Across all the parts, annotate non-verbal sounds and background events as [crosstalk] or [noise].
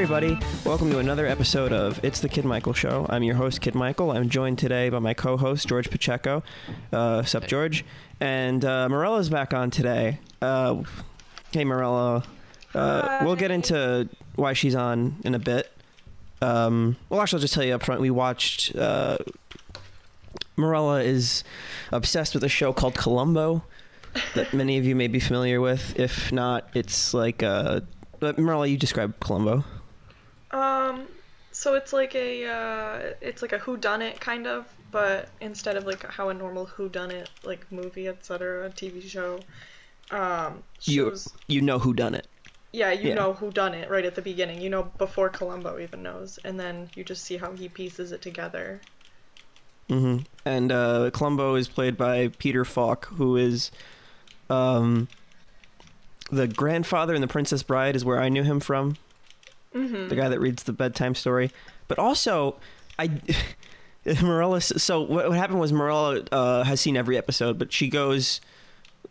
everybody. Welcome to another episode of It's the Kid Michael Show. I'm your host, Kid Michael. I'm joined today by my co host, George Pacheco. Uh, sup, George? And uh, Marella's back on today. Uh, hey, Marella. Uh, we'll get into why she's on in a bit. Um, well, actually, I'll just tell you up front. We watched. Uh, Marella is obsessed with a show called Columbo that [laughs] many of you may be familiar with. If not, it's like. Uh, but Marella, you describe Columbo. Um, so it's like a uh, it's like a who done it kind of, but instead of like how a normal who done it like movie etc. TV show, um, You shows you know who done it. yeah you yeah. know who done it right at the beginning. You know before Columbo even knows, and then you just see how he pieces it together. Mm-hmm. And uh, Columbo is played by Peter Falk, who is um, the grandfather in The Princess Bride, is where I knew him from. Mm-hmm. The guy that reads the bedtime story. But also, I. [laughs] Marella. So what, what happened was Marella uh, has seen every episode, but she goes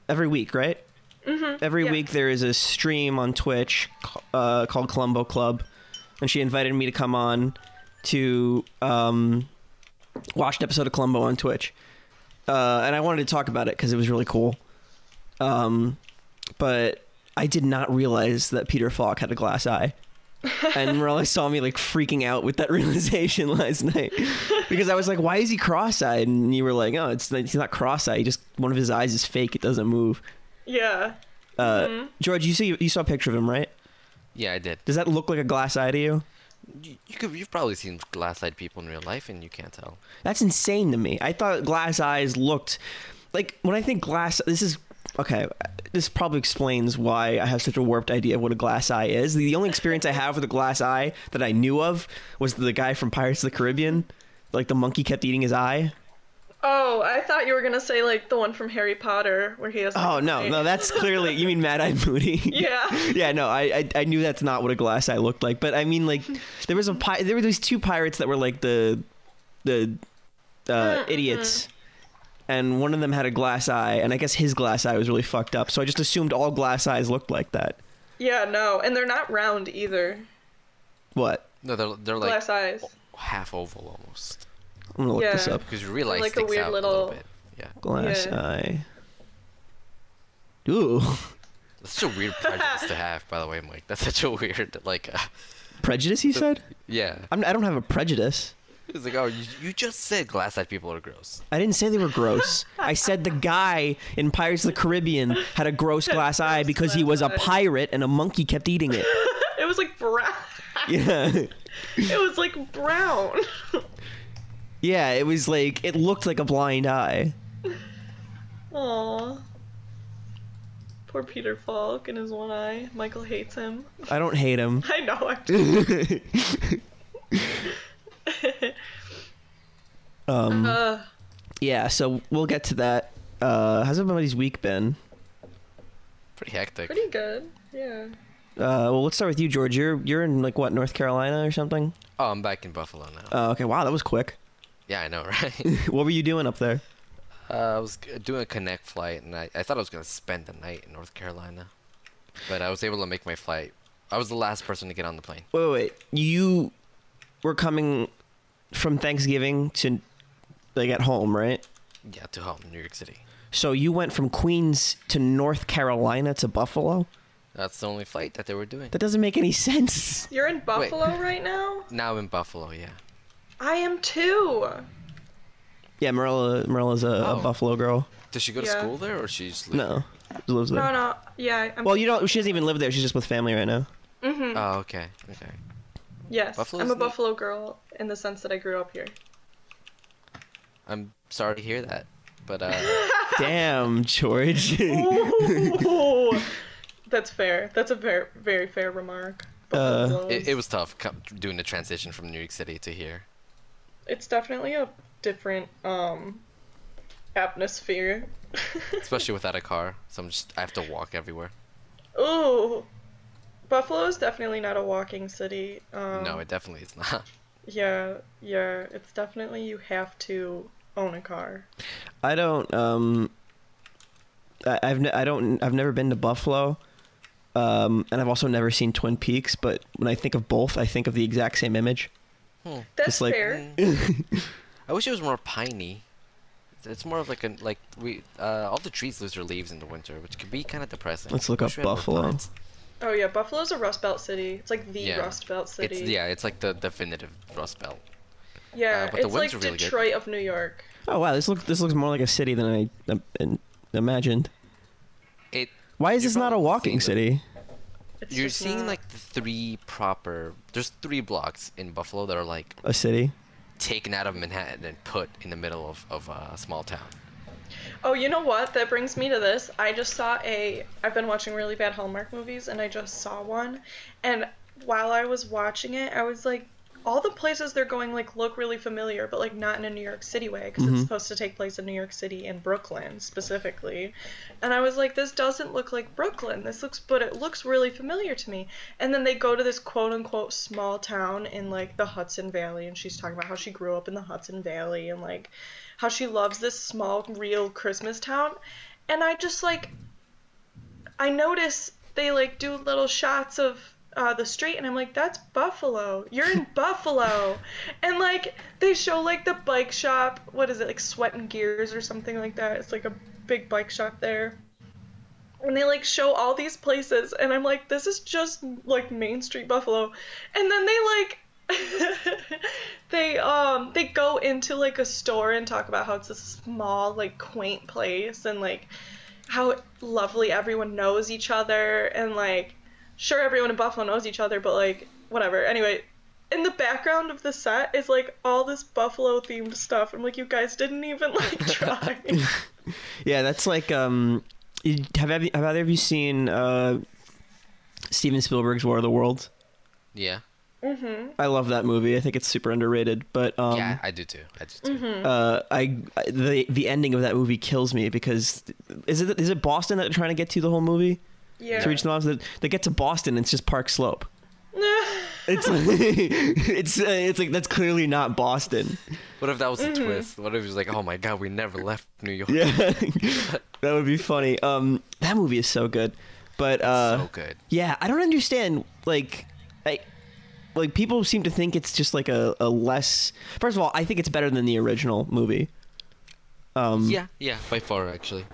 every week, right? Mm-hmm. Every Yeah. week there is a stream on Twitch uh, called Columbo Club, and she invited me to come on to um, watch an episode of Columbo on Twitch, uh, and I wanted to talk about it because it was really cool. Um, but I did not realize that Peter Falk had a glass eye. [laughs] and Marella saw me like freaking out with that [laughs] realization last night because I was like, "Why is he cross-eyed?" And you were like, "Oh, it's he's not cross-eyed. He just one of his eyes is fake. It doesn't move." Yeah. Uh, Mhm. George, you see, you saw a picture of him, right? Yeah, I did. Does that look like a glass eye to you? You, you could, you've probably seen glass-eyed people in real life, and you can't tell. That's insane to me. I thought glass eyes looked like when I think glass. This is okay. This probably explains why I have such a warped idea of what a glass eye is. The only experience I have with a glass eye that I knew of was the guy from Pirates of the Caribbean. Like the monkey kept eating his eye. Oh, I thought you were gonna say like the one from Harry Potter where he has. like, Oh no, no, that's clearly you mean Mad Eye Moody. [laughs] Yeah. [laughs] yeah, no, I, I I knew that's not what a glass eye looked like, but I mean like there was a pi- there were these two pirates that were like the the uh, Mm-hmm. idiots, and one of them had a glass eye, and I guess his glass eye was really fucked up, so I just assumed all glass eyes looked like that. Yeah, no, and they're not round either. What? No, they're they're like Glass eyes. half oval almost. I'm gonna look Yeah. this up. Because your real eye Like a weird out a little- little bit. Yeah, Glass Yeah. eye. Ooh, [laughs] that's such a weird prejudice to have, by the way, Mike. That's such a weird like. Uh, prejudice. You said? yeah, I'm, I don't have a prejudice. [laughs] it's like oh, you, you just said glass-eyed people are gross. I didn't say they were gross. I said the guy in Pirates of the Caribbean had a gross [laughs] glass eye because he was a pirate and a monkey kept eating it. [laughs] It was like brown. Yeah. it was like brown. Yeah, it was like it looked like a blind eye. Aww. Poor Peter Falk and his one eye. Michael hates him. I don't hate him. I know. I [laughs] um uh, yeah, so we'll get to that. Uh how's everybody's week been? Pretty hectic. pretty good. Yeah. Uh well let's start with you, George. You're you're in like what, North Carolina or something? Oh, I'm back in Buffalo now. Oh, okay. Wow, that was quick. yeah, I know, right? [laughs] [laughs] what were you doing up there? uh, I was doing a connect flight, and I, I thought I was gonna spend the night in North Carolina, but I was able to make my flight. I was the last person to get on the plane. Wait, wait, wait. You were coming from Thanksgiving to like at home, right? Yeah, to home, New York City. So you went from Queens to North Carolina to Buffalo? That's the only flight that they were doing. That doesn't make any sense. You're in Buffalo right now? Now in Buffalo, yeah. I am too. Yeah, Marella Marella's a, a Oh. Buffalo girl. Does she go to Yeah. school there, or she's No, she lives there. No, no. Yeah, I'm. Well, you don't. She doesn't even live there. She's just with family right now. hmm Oh, okay, okay. Yes. Buffalo's I'm a neat. Buffalo girl in the sense that I grew up here. I'm sorry to hear that, but uh, [laughs] Damn, George. Ooh. That's fair. That's a very, very fair remark. Uh, it, it was tough doing the transition from New York City to here. It's definitely a different um atmosphere. [laughs] especially without a car. So I'm just I have to walk everywhere. Ooh. Buffalo is definitely not a walking city. Um, no, it definitely is not. [laughs] Yeah, yeah. It's definitely you have to own a car. I don't. Um, I, I've ne- I don't. I've never been to Buffalo. Um, and I've also never seen Twin Peaks, but when I think of both, I think of the exact same image. That's It's like- fair. [laughs] I wish it was more piney. It's more of like a like we uh, all the trees lose their leaves in the winter, which can be kind of depressing. Let's look Wish up we had Buffalo. Pines. Oh yeah, Buffalo's a Rust Belt city. It's like the Yeah. Rust Belt city. It's yeah, it's like the definitive Rust Belt. Yeah, uh, but the it's winds like are really good. Detroit of New York. Oh wow, this looks this looks more like a city than I um, imagined. It Why is this not a walking city? It's you're seeing not- like the three proper. There's three blocks in Buffalo that are like A city? taken out of Manhattan and put in the middle of of a small town. Oh, you know what? That brings me to this. I just saw a. I've been watching really bad Hallmark movies, and I just saw one. And while I was watching it, I was like, all the places they're going like look really familiar, but like not in a New York City way, because Mhm. it's supposed to take place in New York City and Brooklyn specifically. And I was like, this doesn't look like Brooklyn. This looks, but it looks really familiar to me. And then they go to this quote unquote small town in like the Hudson Valley, and she's talking about how she grew up in the Hudson Valley and like how she loves this small, real Christmas town. And I just like, I notice they like do little shots of uh, the street, and I'm like, that's Buffalo. You're in [laughs] Buffalo. And like, they show like the bike shop. What is it, like Sweat and Gears or something like that? It's like a big bike shop there. And they like show all these places, and I'm like, this is just like Main Street Buffalo. And then they like [laughs] they um they go into like a store and talk about how it's a small like quaint place and like how lovely everyone knows each other and like sure everyone in Buffalo knows each other but like whatever anyway in the background of the set is like all this Buffalo themed stuff I'm like you guys didn't even like [laughs] try [laughs] Yeah, that's like um. Have have, have either of you seen uh, Steven Spielberg's War of the Worlds? Yeah. Mhm I love that movie. I think it's super underrated. But um, yeah, I do too. I do too. mhm uh, I I- the the ending of that movie kills me because is it is it Boston that they're trying to get to the whole movie yeah to reach the mountains? They get to Boston, and it's just Park Slope. [laughs] It's [laughs] it's uh, it's like that's clearly not Boston. What if that was a Mm-hmm. twist? What if it was like, oh my god, we never left New York? Yeah, [laughs] that would be funny. Um, that movie is so good, but uh, so good. yeah, I don't understand. Like, I like people seem to think it's just like a, a less. First of all, I think it's better than the original movie. Um, Yeah, yeah, by far actually.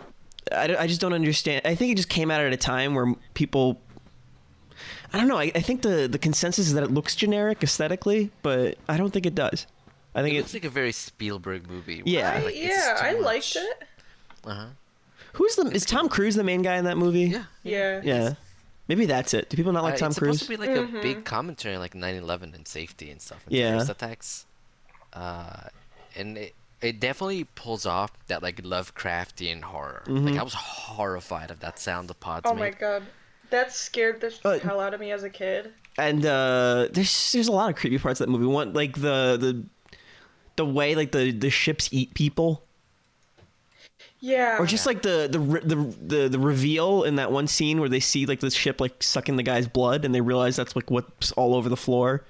I, I just don't understand. I think it just came out at a time where people. I don't know. I, I think the the consensus is that it looks generic aesthetically, but I don't think it does. I think It it. looks like a very Spielberg movie. Yeah. I, like, yeah too I much. liked it Uh huh. who's the is Tom Cruise the main guy in that movie? Yeah. yeah Yeah. Maybe that's it. Do people not like Uh, Tom it's Cruise? supposed to be like a Mhm. big commentary on like 9/11 and safety and stuff. And Yeah. terrorist attacks. Uh, and it it definitely pulls off that like Lovecraftian horror. Like Mhm. I was horrified of that sound the pods oh my god that scared the Uh, hell out of me as a kid and uh, there's there's a lot of creepy parts of that movie. One like the the the way like the the ships eat people, yeah or just like the the the the the reveal in that one scene where they see like the ship like sucking the guy's blood, and they realize that's like what's all over the floor,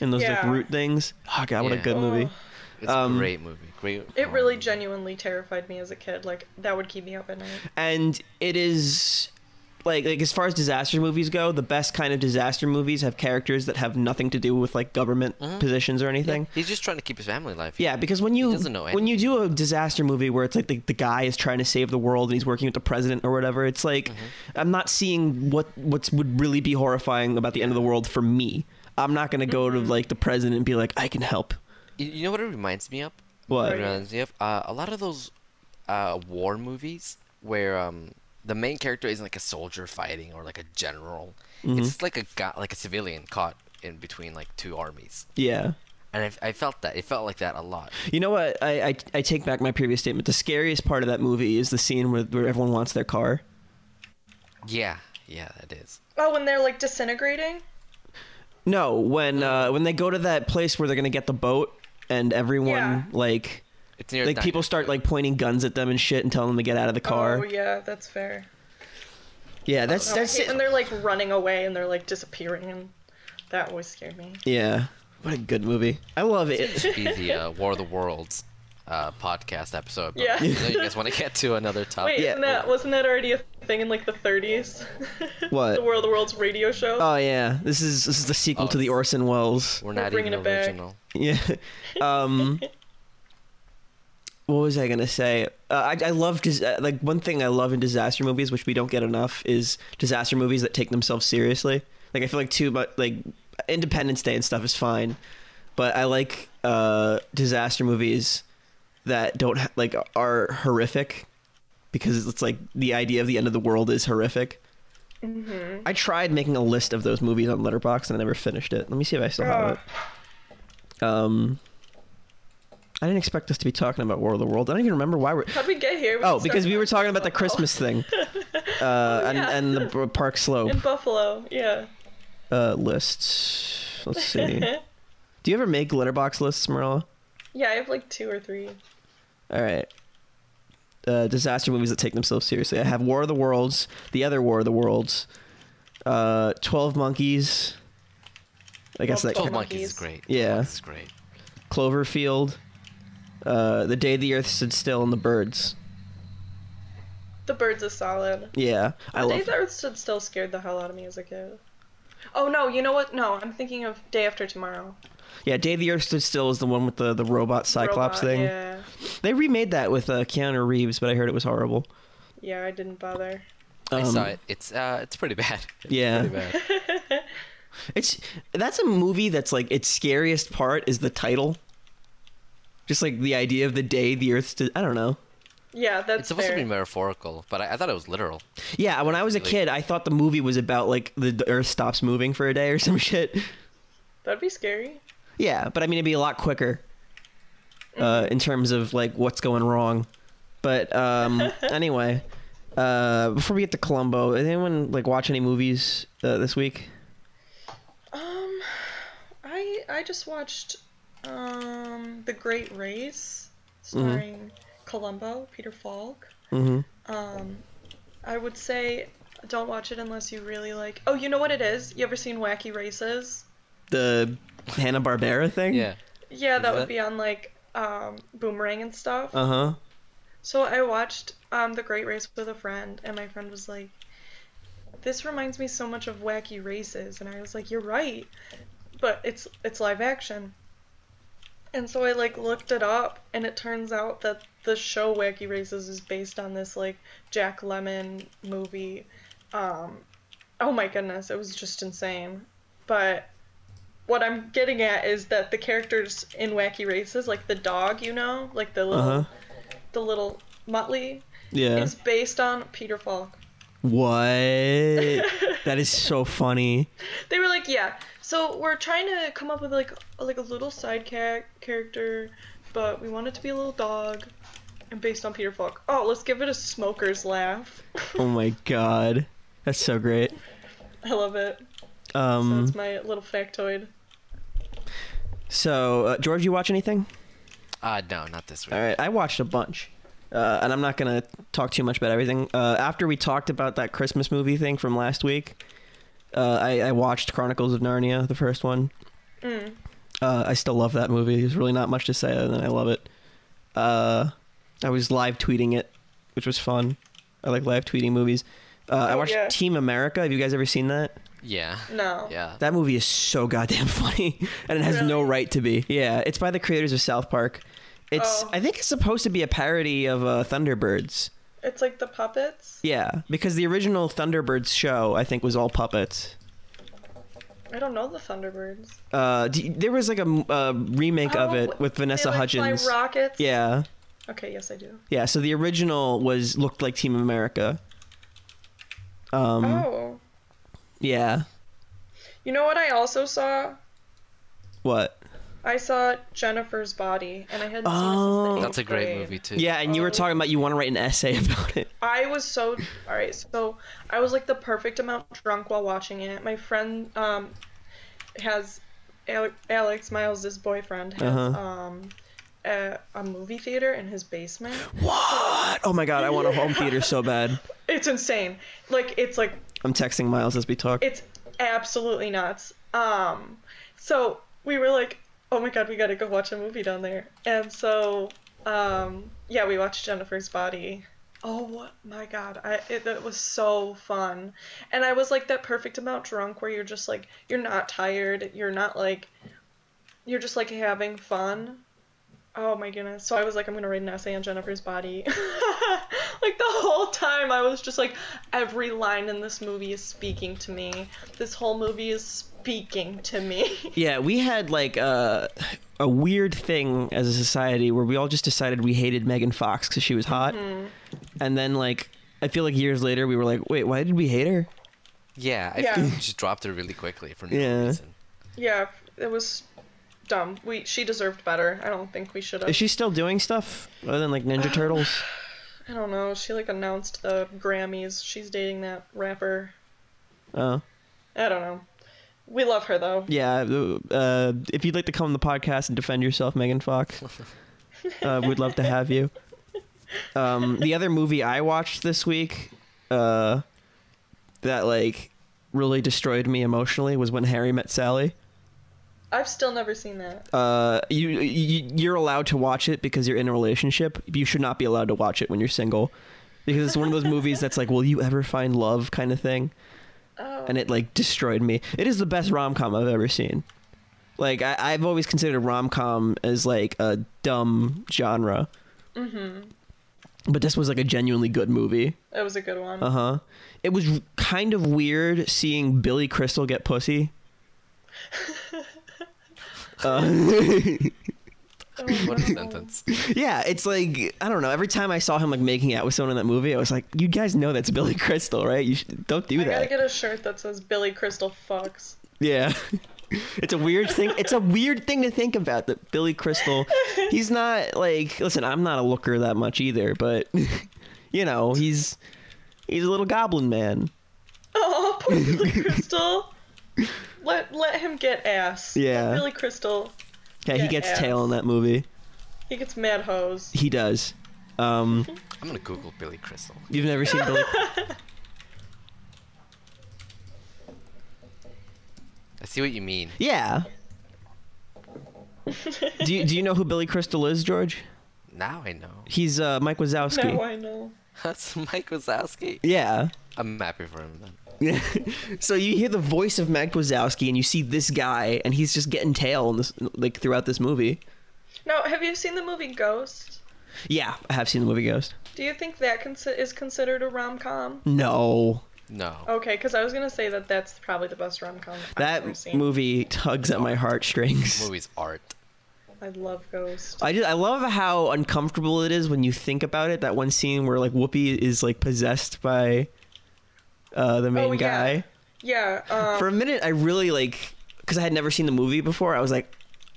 and those like root things. Oh god, what a good movie. It's Um, a great movie. Great. It really movie. genuinely terrified me as a kid. Like that would keep me up at night. and it is like like as far as disaster movies go, the best kind of disaster movies have characters that have nothing to do with like government Mhm. positions or anything. He's just trying to keep his family alive. Yeah, because when you when you do a disaster movie where it's like the, the guy is trying to save the world and he's working with the president or whatever, it's like Mm-hmm. I'm not seeing what what's would really be horrifying about the end of the world for me. I'm not gonna go to like the president and be like, I can help. You, you know what it reminds me of? What? It reminds me of uh, a lot of those uh, war movies where um, the main character isn't like a soldier fighting or like a general. Mhm. It's like a guy, like a civilian caught in between like two armies. Yeah. And I, I felt that. It felt like that a lot. You know what? I, I I take back my previous statement. The scariest part of that movie is the scene where, where everyone wants their car. Yeah, yeah, it is. Oh, when they're like disintegrating. No, when uh, when they go to that place where they're gonna get the boat and everyone Yeah. like It's near like the people diner. start like pointing guns at them and shit and telling them to get out of the car. Oh yeah, that's fair. Yeah, that's Oh, I that's hate it. when they're like running away and they're like disappearing, and that always scared me. Yeah, what a good movie. I love it. It should be the [laughs] uh, War of the Worlds uh, podcast episode. But Yeah. I know you [laughs] guys want to get to another topic. Wait, Yeah. isn't that wasn't that already a thing in like the 30s? [laughs] What? the World of the Worlds radio show. Oh yeah, this is this is the sequel Oh, to the Orson Welles. We're not We're not bringing even it back. Yeah. Um. What was I gonna say? Uh, I I love dis- uh, like one thing I love in disaster movies, which we don't get enough, is disaster movies that take themselves seriously. Like I feel like too much like Independence Day and stuff is fine, but I like uh disaster movies that don't ha- like are horrific because it's like the idea of the end of the world is horrific. Mm-hmm. I tried making a list of those movies on Letterboxd and I never finished it. Let me see if I still have it. Um, I didn't expect us to be talking about War of the World. I don't even remember why we're. How'd we get here? Oh, because we were talking about the Christmas thing, [laughs] [laughs] uh, and yeah. and the Park Slope in Buffalo. Yeah. uh, lists. Let's see. [laughs] Do you ever make Letterboxd lists, Marella? yeah, I have like two or three. All right. Uh, disaster movies that take themselves seriously. I have War of the Worlds, the other War of the Worlds, uh, Twelve Monkeys. I guess Love that Twelve Twelve Monkeys is great. Yeah. It's great. Cloverfield, uh, The Day the Earth Stood Still, and The Birds. The Birds is solid. Yeah, I The Day the Earth Stood Still scared the hell out of me as a kid. Oh no, you know what? No, I'm thinking of Day After Tomorrow. Yeah, Day the Earth Stood Still is the one with the the robot Cyclops Robot, thing. Yeah. They remade that with uh, Keanu Reeves, but I heard it was horrible. Yeah, I didn't bother. I Um, saw it. It's uh, it's pretty bad. [laughs] It's Yeah. Pretty bad. [laughs] It's that's a movie that's like its scariest part is the title. Just like the idea of the day the Earth stood. I don't know. Yeah, that's It's supposed fair. to be metaphorical, but I, I thought it was literal. Yeah, when I was a Like- kid, I thought the movie was about like the, the Earth stops moving for a day or some [laughs] shit. That'd be scary. Yeah, but I mean it'd be a lot quicker uh, in terms of like what's going wrong. But um, [laughs] anyway, uh, before we get to Columbo, did anyone like watch any movies uh, this week? Um, I I just watched um The Great Race, starring Columbo, Peter Falk. Mm-hmm. Um, I would say don't watch it unless you really like. Oh, you know what it is? You ever seen Wacky Races? The Hanna Barbera thing. Yeah. Yeah, that Is would be on like um Boomerang and stuff. Uh huh. So I watched um The Great Race with a friend, and my friend was like, "This reminds me so much of Wacky Races," and I was like, "You're right, but it's it's live action." And so I like looked it up, and it turns out that the show Wacky Races is based on this like Jack Lemmon movie. Um, oh my goodness, it was just insane. But what I'm getting at is that the characters in Wacky Races, like the dog, you know, like the little Uh huh. the little Muttley Yeah. is based on Peter Falk. What? [laughs] that is so funny. They were like, yeah. So we're trying to come up with like like a little side ca- character, but we want it to be a little dog, and based on Peter Falk. Oh, let's give it a smoker's laugh. [laughs] Oh my god. That's so great. I love it. So Um that's my little factoid. so uh, George, you watch anything? Uh, no, not this week. All right, I watched a bunch. Uh, and I'm not gonna talk too much about everything. Uh, after we talked about that Christmas movie thing from last week, uh, I, I watched Chronicles of Narnia, the first one. Mm. Uh, I still love that movie. There's really not much to say other than I love it. Uh, I was live tweeting it, which was fun. I like live tweeting movies. Uh, I Oh, watched yeah. Team America. Have you guys ever seen that? Yeah. No. Yeah. That movie is so goddamn [laughs] funny, and it has no right to be. Yeah, it's by the creators of South Park. It's Oh. I think it's supposed to be a parody of uh, Thunderbirds. It's like the puppets. Yeah, because the original Thunderbirds show I think was all puppets. I don't know the Thunderbirds. Uh, d- there was like a uh, remake of Oh, it with they, Vanessa like, Hudgens. Fly rockets. Yeah, Okay. Yes, I do. yeah. So the original was looked like Team America. Um, oh. yeah. You know what I also saw? What? I saw Jennifer's Body, and I hadn't Oh. seen it since That's a great grade. movie too. Yeah, and you were talking about you want to write an essay about it. I was so alright. So I was like the perfect amount drunk while watching it. My friend um has Alex Miles' boyfriend has Uh-huh. um a, a movie theater in his basement. What? Oh my god, I want a home theater so bad. [laughs] It's insane. Like it's like I'm texting Miles as we talk. it's absolutely nuts. Um, so we were like, oh my god, we gotta go watch a movie down there. And so Um, yeah, we watched Jennifer's Body. Oh my god, I it, it was so fun, and I was like that perfect amount drunk where you're just like you're not tired, you're not like, you're just like having fun. Oh my goodness! So I was like, I'm gonna write an essay on Jennifer's Body. [laughs] like the whole time, I was just like, every line in this movie is speaking to me. This whole movie is speaking to me. [laughs] Yeah, we had like a a weird thing as a society where we all just decided we hated Megan Fox because she was hot, Mm-hmm. and then like I feel like years later we were like, wait, why did we hate her? Yeah, I Yeah. feel like just dropped her really quickly for no Yeah. reason. yeah, it was dumb. We she deserved better. I don't think we should have. Is she still doing stuff other than like Ninja [sighs] Turtles? I don't know. She like announced the Grammys. She's dating that rapper. Oh, I don't know. We love her though. yeah. Uh, if you'd like to come on the podcast and defend yourself, Megan Fox, [laughs] uh, we'd love to have you. Um, the other movie I watched this week, uh, that like really destroyed me emotionally was when Harry met Sally. I've still never seen that. uh, you, you you're allowed to watch it because you're in a relationship. You should not be allowed to watch it when you're single, because it's one of those movies that's like, will you ever find love kind of thing, Oh. and it like destroyed me. It is the best rom com I've ever seen. Like I, I've always considered rom com as like a dumb genre, Mhm. but this was like a genuinely good movie. It was a good one. Uh huh. It was kind of weird seeing Billy Crystal get pussy. [laughs] uh, [laughs] [laughs] What a [laughs] sentence. Yeah, it's like I don't know. Every time I saw him like making out with someone in that movie, I was like, "You guys know that's Billy Crystal, right? You should, don't do I gotta get a shirt that says Billy Crystal fucks. Yeah, [laughs] it's a weird thing. It's a weird thing to think about that Billy Crystal. He's not like. Listen, I'm not a looker that much either, but you know, he's he's a little goblin man. Oh, poor Billy Crystal. Let let him get ass. Let Yeah. Billy Crystal. Yeah, he gets ass. tail in that movie. He gets mad hose. He does. Um, I'm gonna Google Billy Crystal. you've never seen Billy. [laughs] I see what you mean. Yeah. [laughs] do you do you know who Billy Crystal is, George? Now I know. He's uh, Mike Wazowski. Now I know. [laughs] That's Mike Wazowski. Yeah. I'm happy for him then. Yeah. [laughs] so you hear the voice of Mike Wazowski and you see this guy and he's just getting tail in this like throughout this movie. Now, have you seen the movie Ghost? Yeah, I have seen the movie Ghost. Do you think that consi- is considered a rom com? No. No. Okay, because I was gonna say that that's probably the best rom com I've ever That seen. movie tugs at my heartstrings. Movie's art. I love Ghost. I just I love how uncomfortable it is when you think about it. That one scene where like Whoopi is like possessed by uh, the main Oh, yeah. guy. Yeah. Um, For a minute, I really like because I had never seen the movie before. I was like,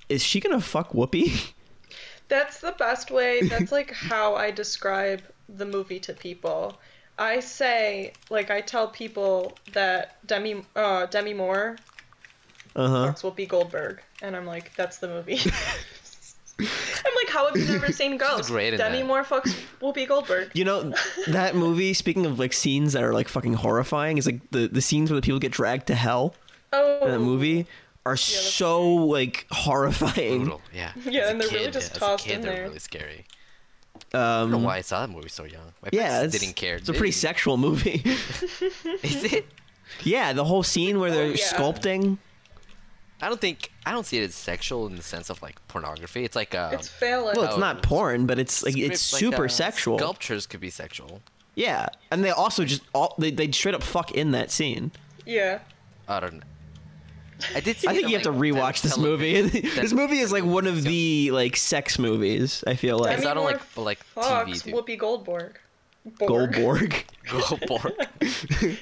"Is she gonna fuck Whoopi?" [laughs] That's the best way. [laughs] That's like how I describe the movie to people. I say, like, I tell people that Demi uh, Demi Moore Uh huh. fucks Whoopi Goldberg, and I'm like, that's the movie. [laughs] I'm like, how have you never seen [laughs] Ghost? great in Demi that. Moore fucks Whoopi Goldberg. You know that [laughs] movie. Speaking of like scenes that are like fucking horrifying, is like the the scenes where the people get dragged to hell Oh, in that movie are so like horrifying. Brutal. Yeah. [laughs] Yeah, and they're really just as tossed a kid, in they're there. really scary. I don't know Um, why I saw that movie so young. My yeah, parents it's, didn't care. It's a pretty they? sexual movie. Is it? yeah, the whole scene where they're Oh, yeah. sculpting. I don't think I don't see it as sexual in the sense of like pornography. It's like a It's phallic. Well, it's not porn, but it's like it's script- super uh, sexual. Sculptures could be sexual. Yeah, and they also just all they they straight up fuck in that scene. yeah. I don't know. I did. See I think on, you have to like, rewatch this movie. [laughs] this movie is like one of the like sex movies. I feel like Demi- Demi I don't Moore like- like fucks TV, dude. Whoopi Goldberg. Borg. Goldborg. Go Borg. [laughs]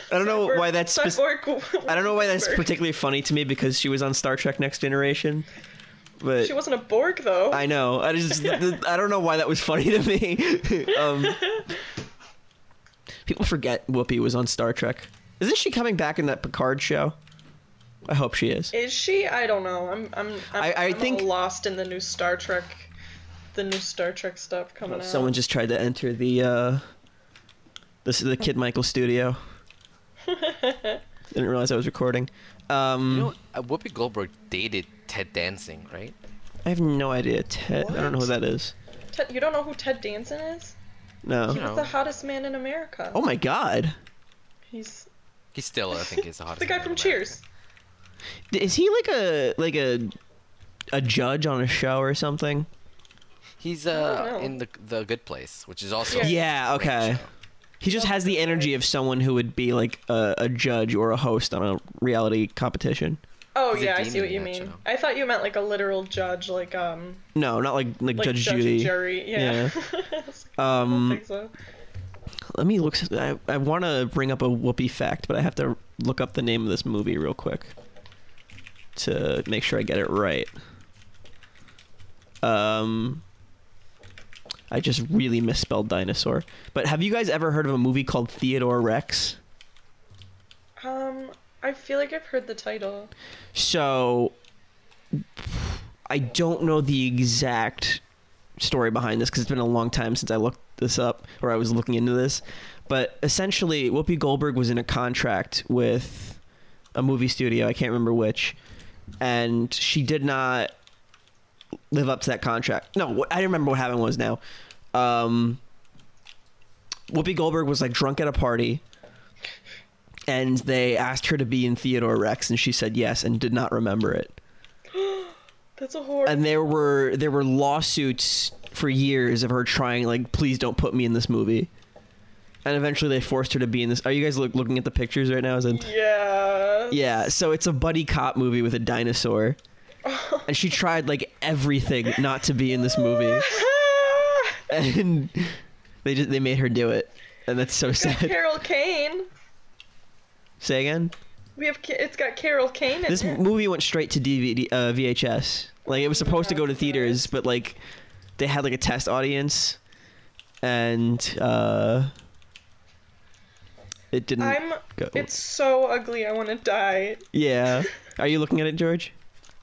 [laughs] I don't know why that's spec- Cyborg I don't know why that's particularly funny to me because she was on Star Trek Next Generation. But She wasn't a Borg though. I know. I just [laughs] I don't know why that was funny to me. um, people forget Whoopi was on Star Trek. Isn't she coming back in that Picard show? I hope she is. Is she? I don't know. I'm I'm I'm, I- I I'm think- lost in the new Star Trek, the new Star Trek stuff coming out. Someone just tried to enter the uh, this is the Kid Michael studio. [laughs] Didn't realize I was recording. Um, You know, uh, Whoopi Goldberg dated Ted Danson, right? I have no idea. Ted. I don't know who that is. Ted, you don't know who Ted Danson is? No. He No. was the hottest man in America. Oh my god. He's He's still, I think, he's the hottest. [laughs] the guy man from in Cheers. Is he like a like a a judge on a show or something? He's uh in the the Good Place, which is also Yeah. Yeah, okay. He just has the energy of someone who would be like a, a judge or a host on a reality competition. Oh He's a yeah, I see demon what you in that mean. show. I thought you meant like a literal judge, like um, No, not like like, like Judge, judge Judy. and jury. Yeah. [laughs] I don't Um, think so. let me look. I, I want to bring up a Whoopi fact, but I have to look up the name of this movie real quick to make sure I get it right. Um, I just really misspelled dinosaur. But have you guys ever heard of a movie called Theodore Rex? Um, I feel like I've heard the title. So I don't know the exact story behind this because it's been a long time since I looked this up or I was looking into this. But essentially, Whoopi Goldberg was in a contract with a movie studio. I can't remember which, and she did not live up to that contract. No, what- I don't remember what happened was now. Um, Whoopi Goldberg was like drunk at a party and they asked her to be in Theodore Rex, and she said yes and did not remember it. [gasps] That's a horror. And there were there were lawsuits for years of her trying like, please don't put me in this movie. And eventually they forced her to be in this. Are you guys look, looking at the pictures right now? Is it? yeah. Yeah. So it's a buddy cop movie with a dinosaur, [laughs] and she tried like everything not to be in this movie, [laughs] and they just they made her do it, and that's so sad. Carol Kane. Say again. We have. It's got Carol Kane in This it. movie went straight to DVD, uh, VHS. Like it was supposed to go to theaters, but like they had like a test audience, and uh, it didn't I'm. go. It's so ugly. I want to die. yeah. [laughs] Are you looking at it, George?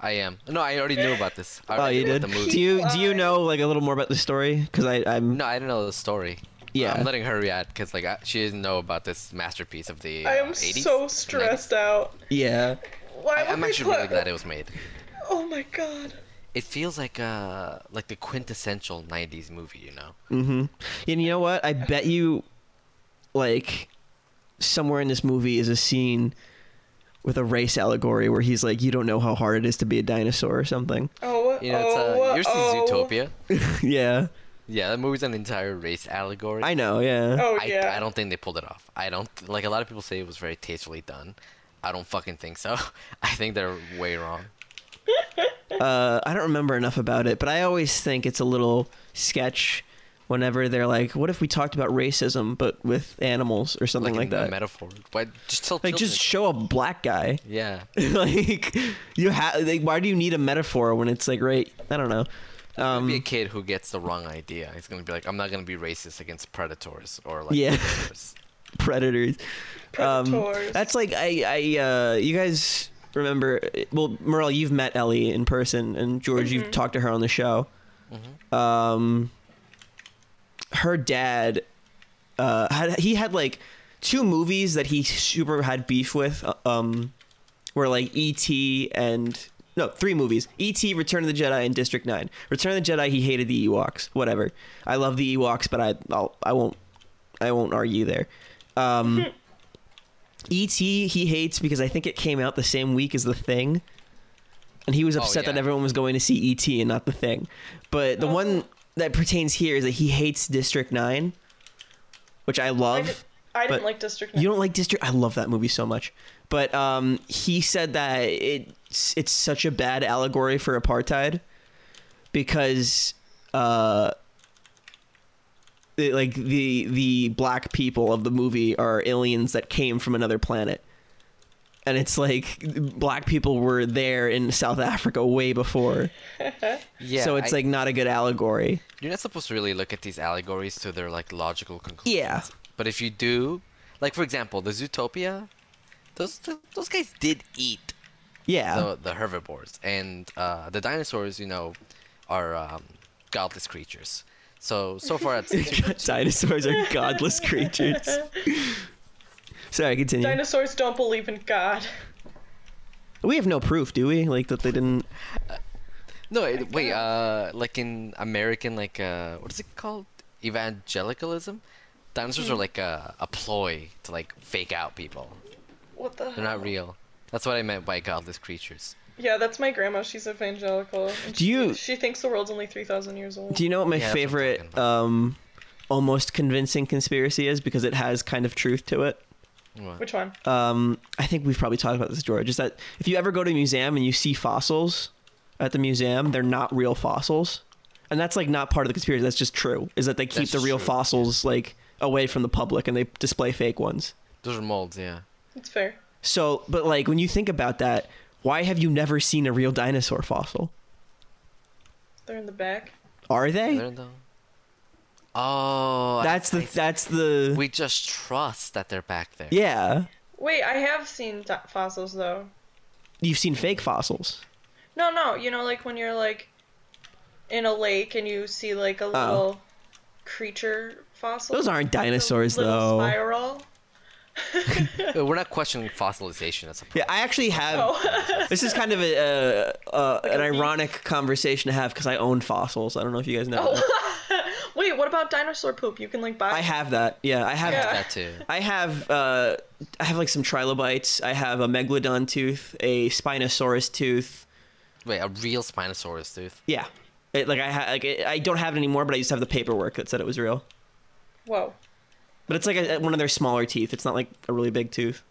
I am. No, I already knew about this. I Oh, you did. The movie. Do you do you know like a little more about the story? Because I I'm No, I don't know the story. Yeah. I'm letting her react because like I, she doesn't know about this masterpiece of the. Uh, I am 80s? so stressed out. yeah. Why I, would I'm actually put... really glad it was made. Oh my god. It feels like uh like the quintessential '90s movie, you know. Mm-hmm. And you know what? I bet you, like, somewhere in this movie is a scene with a race allegory where he's like, "You don't know how hard it is to be a dinosaur" or something. Oh. You know, it's oh, uh, yours oh. is Zootopia. [laughs] yeah. Yeah, that movie's an entire race allegory. I know. Yeah. Oh I, yeah. I don't think they pulled it off. I don't like a lot of people say it was very tastefully done. I don't fucking think so. [laughs] I think they're way wrong. [laughs] Uh, I don't remember enough about it, but I always think it's a little sketch whenever they're like, "What if we talked about racism but with animals or something like, a- a that?" metaphor. Why just tell like, just show a black guy. yeah. [laughs] like, you have. Like, why do you need a metaphor when it's like right? I don't know. Um, be a Um, kid who gets the wrong idea. He's gonna be like, I'm not gonna be racist against predators or like Yeah. predators." [laughs] predators. Um, that's like I, I, uh, you guys remember? Well, Merle, you've met Ellie in person, and George, you've talked to her on the show. Um, her dad, uh, had he had like two movies that he super had beef with. uh, Um, were like E.T. and no, three movies: E.T., Return of the Jedi, and District Nine. Return of the Jedi, he hated the Ewoks. Whatever. I love the Ewoks, but I, I'll, I won't, I won't argue there. Um, [laughs] E.T. he hates because I think it came out the same week as The Thing, and he was Oh, upset that everyone was going to see E.T. and not The Thing. But the one that pertains here is that he hates District Nine, which I I, love. did, I didn't like District. 9. You don't like District? I love that movie so much. But um, he said that it's it's such a bad allegory for apartheid because uh, it- like the the black people of the movie are aliens that came from another planet. And it's like black people were there in South Africa way before. [laughs] Yeah. so it's I- like not a good allegory. you're not supposed to really look at these allegories to their like logical conclusions. Yeah. But if you do, like for example, the Zootopia, those those guys did eat Yeah. the the herbivores, and uh, the dinosaurs, you know, are um, godless creatures. So so far it's [laughs] Dinosaurs are godless creatures. [laughs] Sorry, continue. Dinosaurs don't believe in God. We have no proof, do we? Like that they didn't. No, it, wait. Uh, like in American, like uh, what is it called? Evangelicalism. Dinosaurs Hmm. are like a, a ploy to like fake out people. What the? They're not real. That's what I meant by godless creatures. Yeah, that's my grandma. She's evangelical. and Do she- you- She thinks the world's only three thousand years old. Do you know what my Yeah, that's what favorite, um, almost convincing conspiracy is because it has kind of truth to it? What? Which one? Um, I think we've probably talked about this, George. Is that if you ever go to a museum and you see fossils at the museum, they're not real fossils, and that's like not part of the conspiracy. That's just true. Is that they keep That's the real true. fossils like away from the public and they display fake ones. Those are molds, yeah. It's fair. So, but like when you think about that, why have you never seen a real dinosaur fossil? They're in the back. Are they? They're in the- Oh, That's the I- that's the We just trust that they're back there. yeah. Wait, I have seen di- fossils though. You've seen fake fossils. No, no, you know, like when you're like in a lake and you see like a little creature fossil. Oh. Those aren't dinosaurs, little though. Spiral. [laughs] We're not [laughs] questioning fossilization. That's a Yeah, I actually have. Oh. [laughs] This is kind of a, uh, uh, an a ironic conversation to have because I own fossils. I don't know if you guys know. that. oh. Wait, what about dinosaur poop? You can like buy. I have that. Yeah, I have. Yeah. that too. I have. Uh, I have like some trilobites. I have a megalodon tooth, a spinosaurus tooth. Wait, a real Spinosaurus tooth. Yeah, it, like I ha- like it, I don't have it anymore, but I used to have the paperwork that said it was real. Whoa, But it's like a, one of their smaller teeth. It's not like a really big tooth.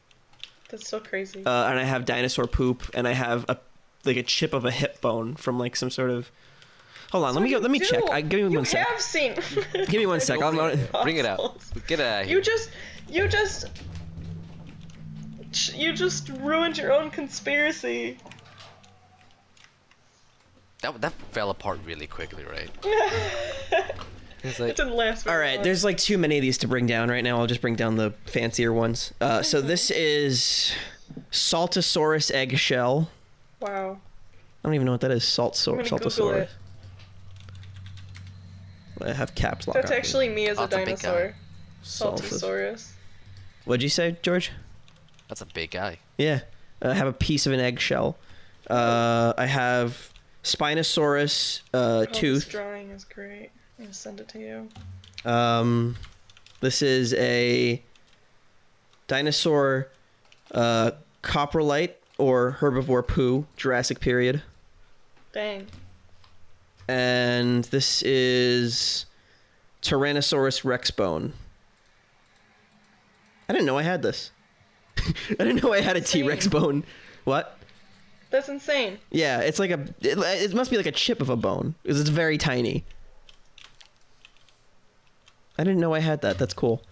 that's so crazy. Uh, and I have dinosaur poop, and I have a like a chip of a hip bone from like some sort of. Hold on, let me go. Let me You check. I, give me you one sec. have seen. [laughs] [laughs] Give me one sec. I'm Bring not, it, bring it out. Get it out of here. You just, you just, you just ruined your own conspiracy. that that fell apart really quickly, right? [laughs] It's It didn't last very All right, long. there's like too many of these to bring down right now. I'll just bring down the fancier ones. Uh, so this is Saltosaurus eggshell. Wow. I don't even know what that is. Salt I'm gonna Saltosaurus. It. I have caps lock. That's actually me as Oh, a it's a dinosaur. Saltus- Saltosaurus. What'd you say, George? that's a big guy. Yeah, I have a piece of an eggshell. Uh, I have Spinosaurus uh, Oh, This drawing is great. I'm gonna send it to you. Um, this is a dinosaur uh, coprolite or herbivore poo, Jurassic period. Dang. And this is Tyrannosaurus rex bone. I didn't know I had this. [laughs] I didn't know I had a T Rex bone. What? That's insane. Yeah, it's like a. It, it must be like a chip of a bone because it's very tiny. I didn't know I had that. That's cool.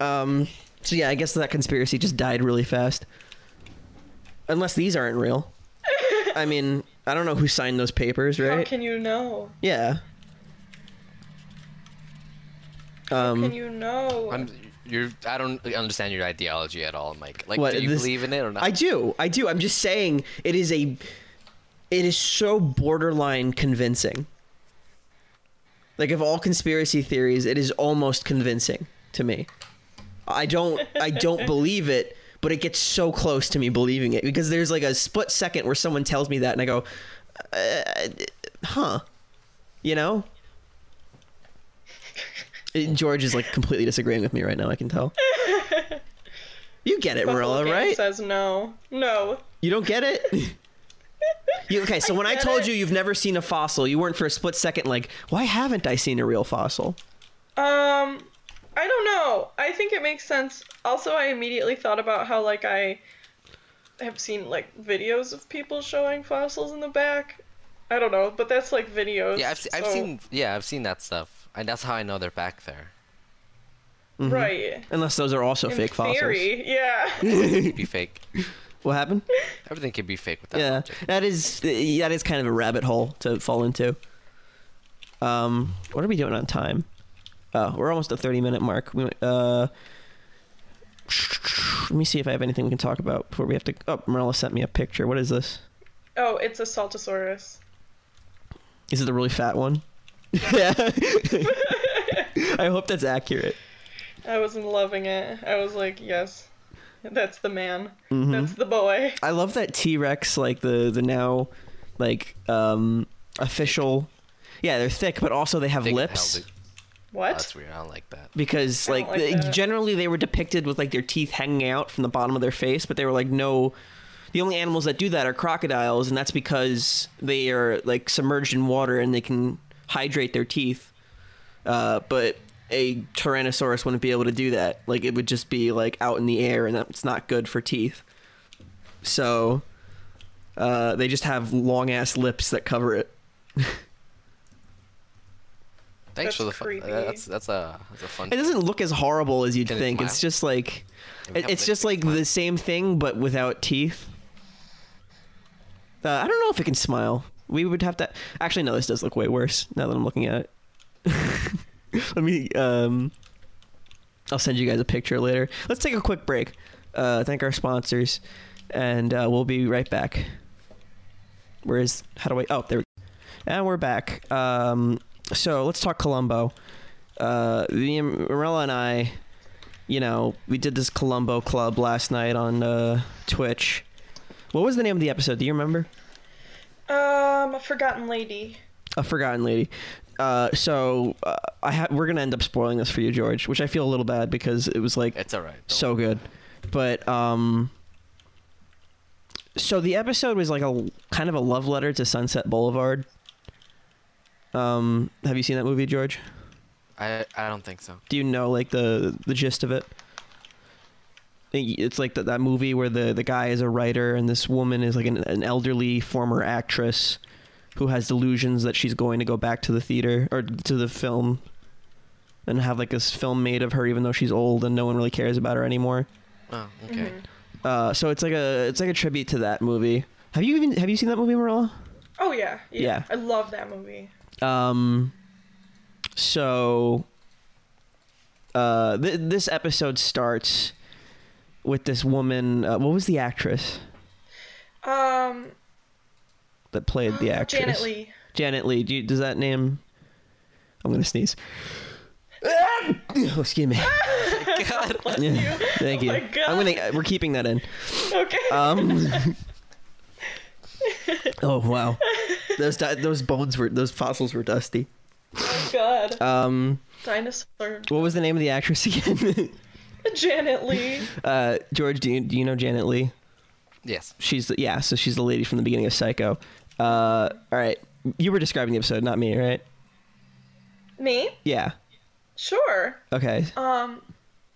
Um. So yeah, I guess that conspiracy just died really fast. Unless these aren't real. I mean, I don't know who signed those papers, right? How can you know? Yeah. How Um. can you know? I'm you're I don't understand your ideology at all, Mike. Like, What, do you this- believe in it or not? I do. I do. I'm just saying it is a it is so borderline convincing. Like of all conspiracy theories, it is almost convincing to me. I don't I don't [laughs] believe it, but it gets so close to me believing it because there's like a split second where someone tells me that and I go uh, huh. You know? George is like completely disagreeing with me right now, I can tell. [laughs] You get it, Marella, right? Says no. No. You don't get it? [laughs] You, okay, so I when I told it. you you've never seen a fossil, you weren't for a split second like, why haven't I seen a real fossil? Um, I don't know. I think it makes sense. Also, I immediately thought about how like I have seen like videos of people showing fossils in the back. I don't know, but that's like videos. yeah, I've, se- I've seen yeah, I've seen that stuff, and that's how I know they're back there. Mhm. Right. Unless those are also In fake theory, yeah. [laughs] It could be fake. What happened? Everything could be fake with that. yeah, logic. that is that is kind of a rabbit hole to fall into. Um, what are we doing on time? Oh, we're almost at thirty minute mark. We, uh, let me see if I have anything we can talk about before we have to. Oh, Marella sent me a picture. What is this? oh, it's a Saltosaurus. Is it the really fat one? yeah. [laughs] I hope that's accurate. I was loving it. I was like, yes, that's the man. Mhm. That's the boy. I love that T Rex, like the the now like um official. Yeah, they're thick, but also they have Thick as lips. Hell. Oh, What? that's weird. I don't like that. because I like, like they- that. generally they were depicted with like their teeth hanging out from the bottom of their face but they were like no the only animals that do that are crocodiles and that's because they are like submerged in water and they can hydrate their teeth uh, but a tyrannosaurus wouldn't be able to do that like it would just be like out in the air and that's not good for teeth so uh, they just have long ass lips that cover it [laughs] Thanks That's for the fun. creepy. That's that's a that's a fun. It doesn't look as horrible as you'd Can it think. It's just like it, it's just like smile? the same thing but without teeth. Uh, I don't know if it can smile. We would have to. Actually, no. This does look way worse now that I'm looking at it. [laughs] Let me. Um, I'll send you guys a picture later. Let's take a quick break. Uh, thank our sponsors, and uh, we'll be right back. Where is? How do I? Oh, there. We go. And we're back. Um, so let's talk Columbo. Uh, me and and I, you know, we did this Columbo Club last night on uh, Twitch. What was the name of the episode? Do you remember? Um, a forgotten lady. A Forgotten Lady. Uh, so uh, I ha- we're gonna end up spoiling this for you, George, which I feel a little bad because it was like It's alright. don't so good. But um, so the episode was like a kind of a love letter to Sunset Boulevard. Um, have you seen that movie, George? I I don't think so. Do you know like the the gist of it? It's like that that movie where the the guy is a writer and this woman is like an, an elderly former actress who has delusions that she's going to go back to the theater or to the film and have like this film made of her even though she's old and no one really cares about her anymore. Oh, okay. Mhm. Uh, so it's like a it's like a tribute to that movie. Have you even have you seen that movie, Marella? Oh yeah, yeah. Yeah. I love that movie. Um, so uh, th- this episode starts with this woman. Uh, what was the actress Um, that played the [gasps] actress? Janet Leigh. Janet Leigh. Do you, does that name? I'm gonna sneeze. [laughs] oh, excuse me. [laughs] God. Yeah, thank you. Oh. I'm gonna. We're keeping that in. Okay. Um. [laughs] oh wow, those di- those bones were those fossils were dusty. oh God. Um, Dinosaur. what was the name of the actress [laughs] again? Janet Leigh. uh, George, do you, do you know Janet Leigh? Yes. She's the, yeah, so she's the lady from the beginning of Psycho. Uh, all right, you were describing the episode, not me, right? Me? Yeah. Sure. Okay. Um,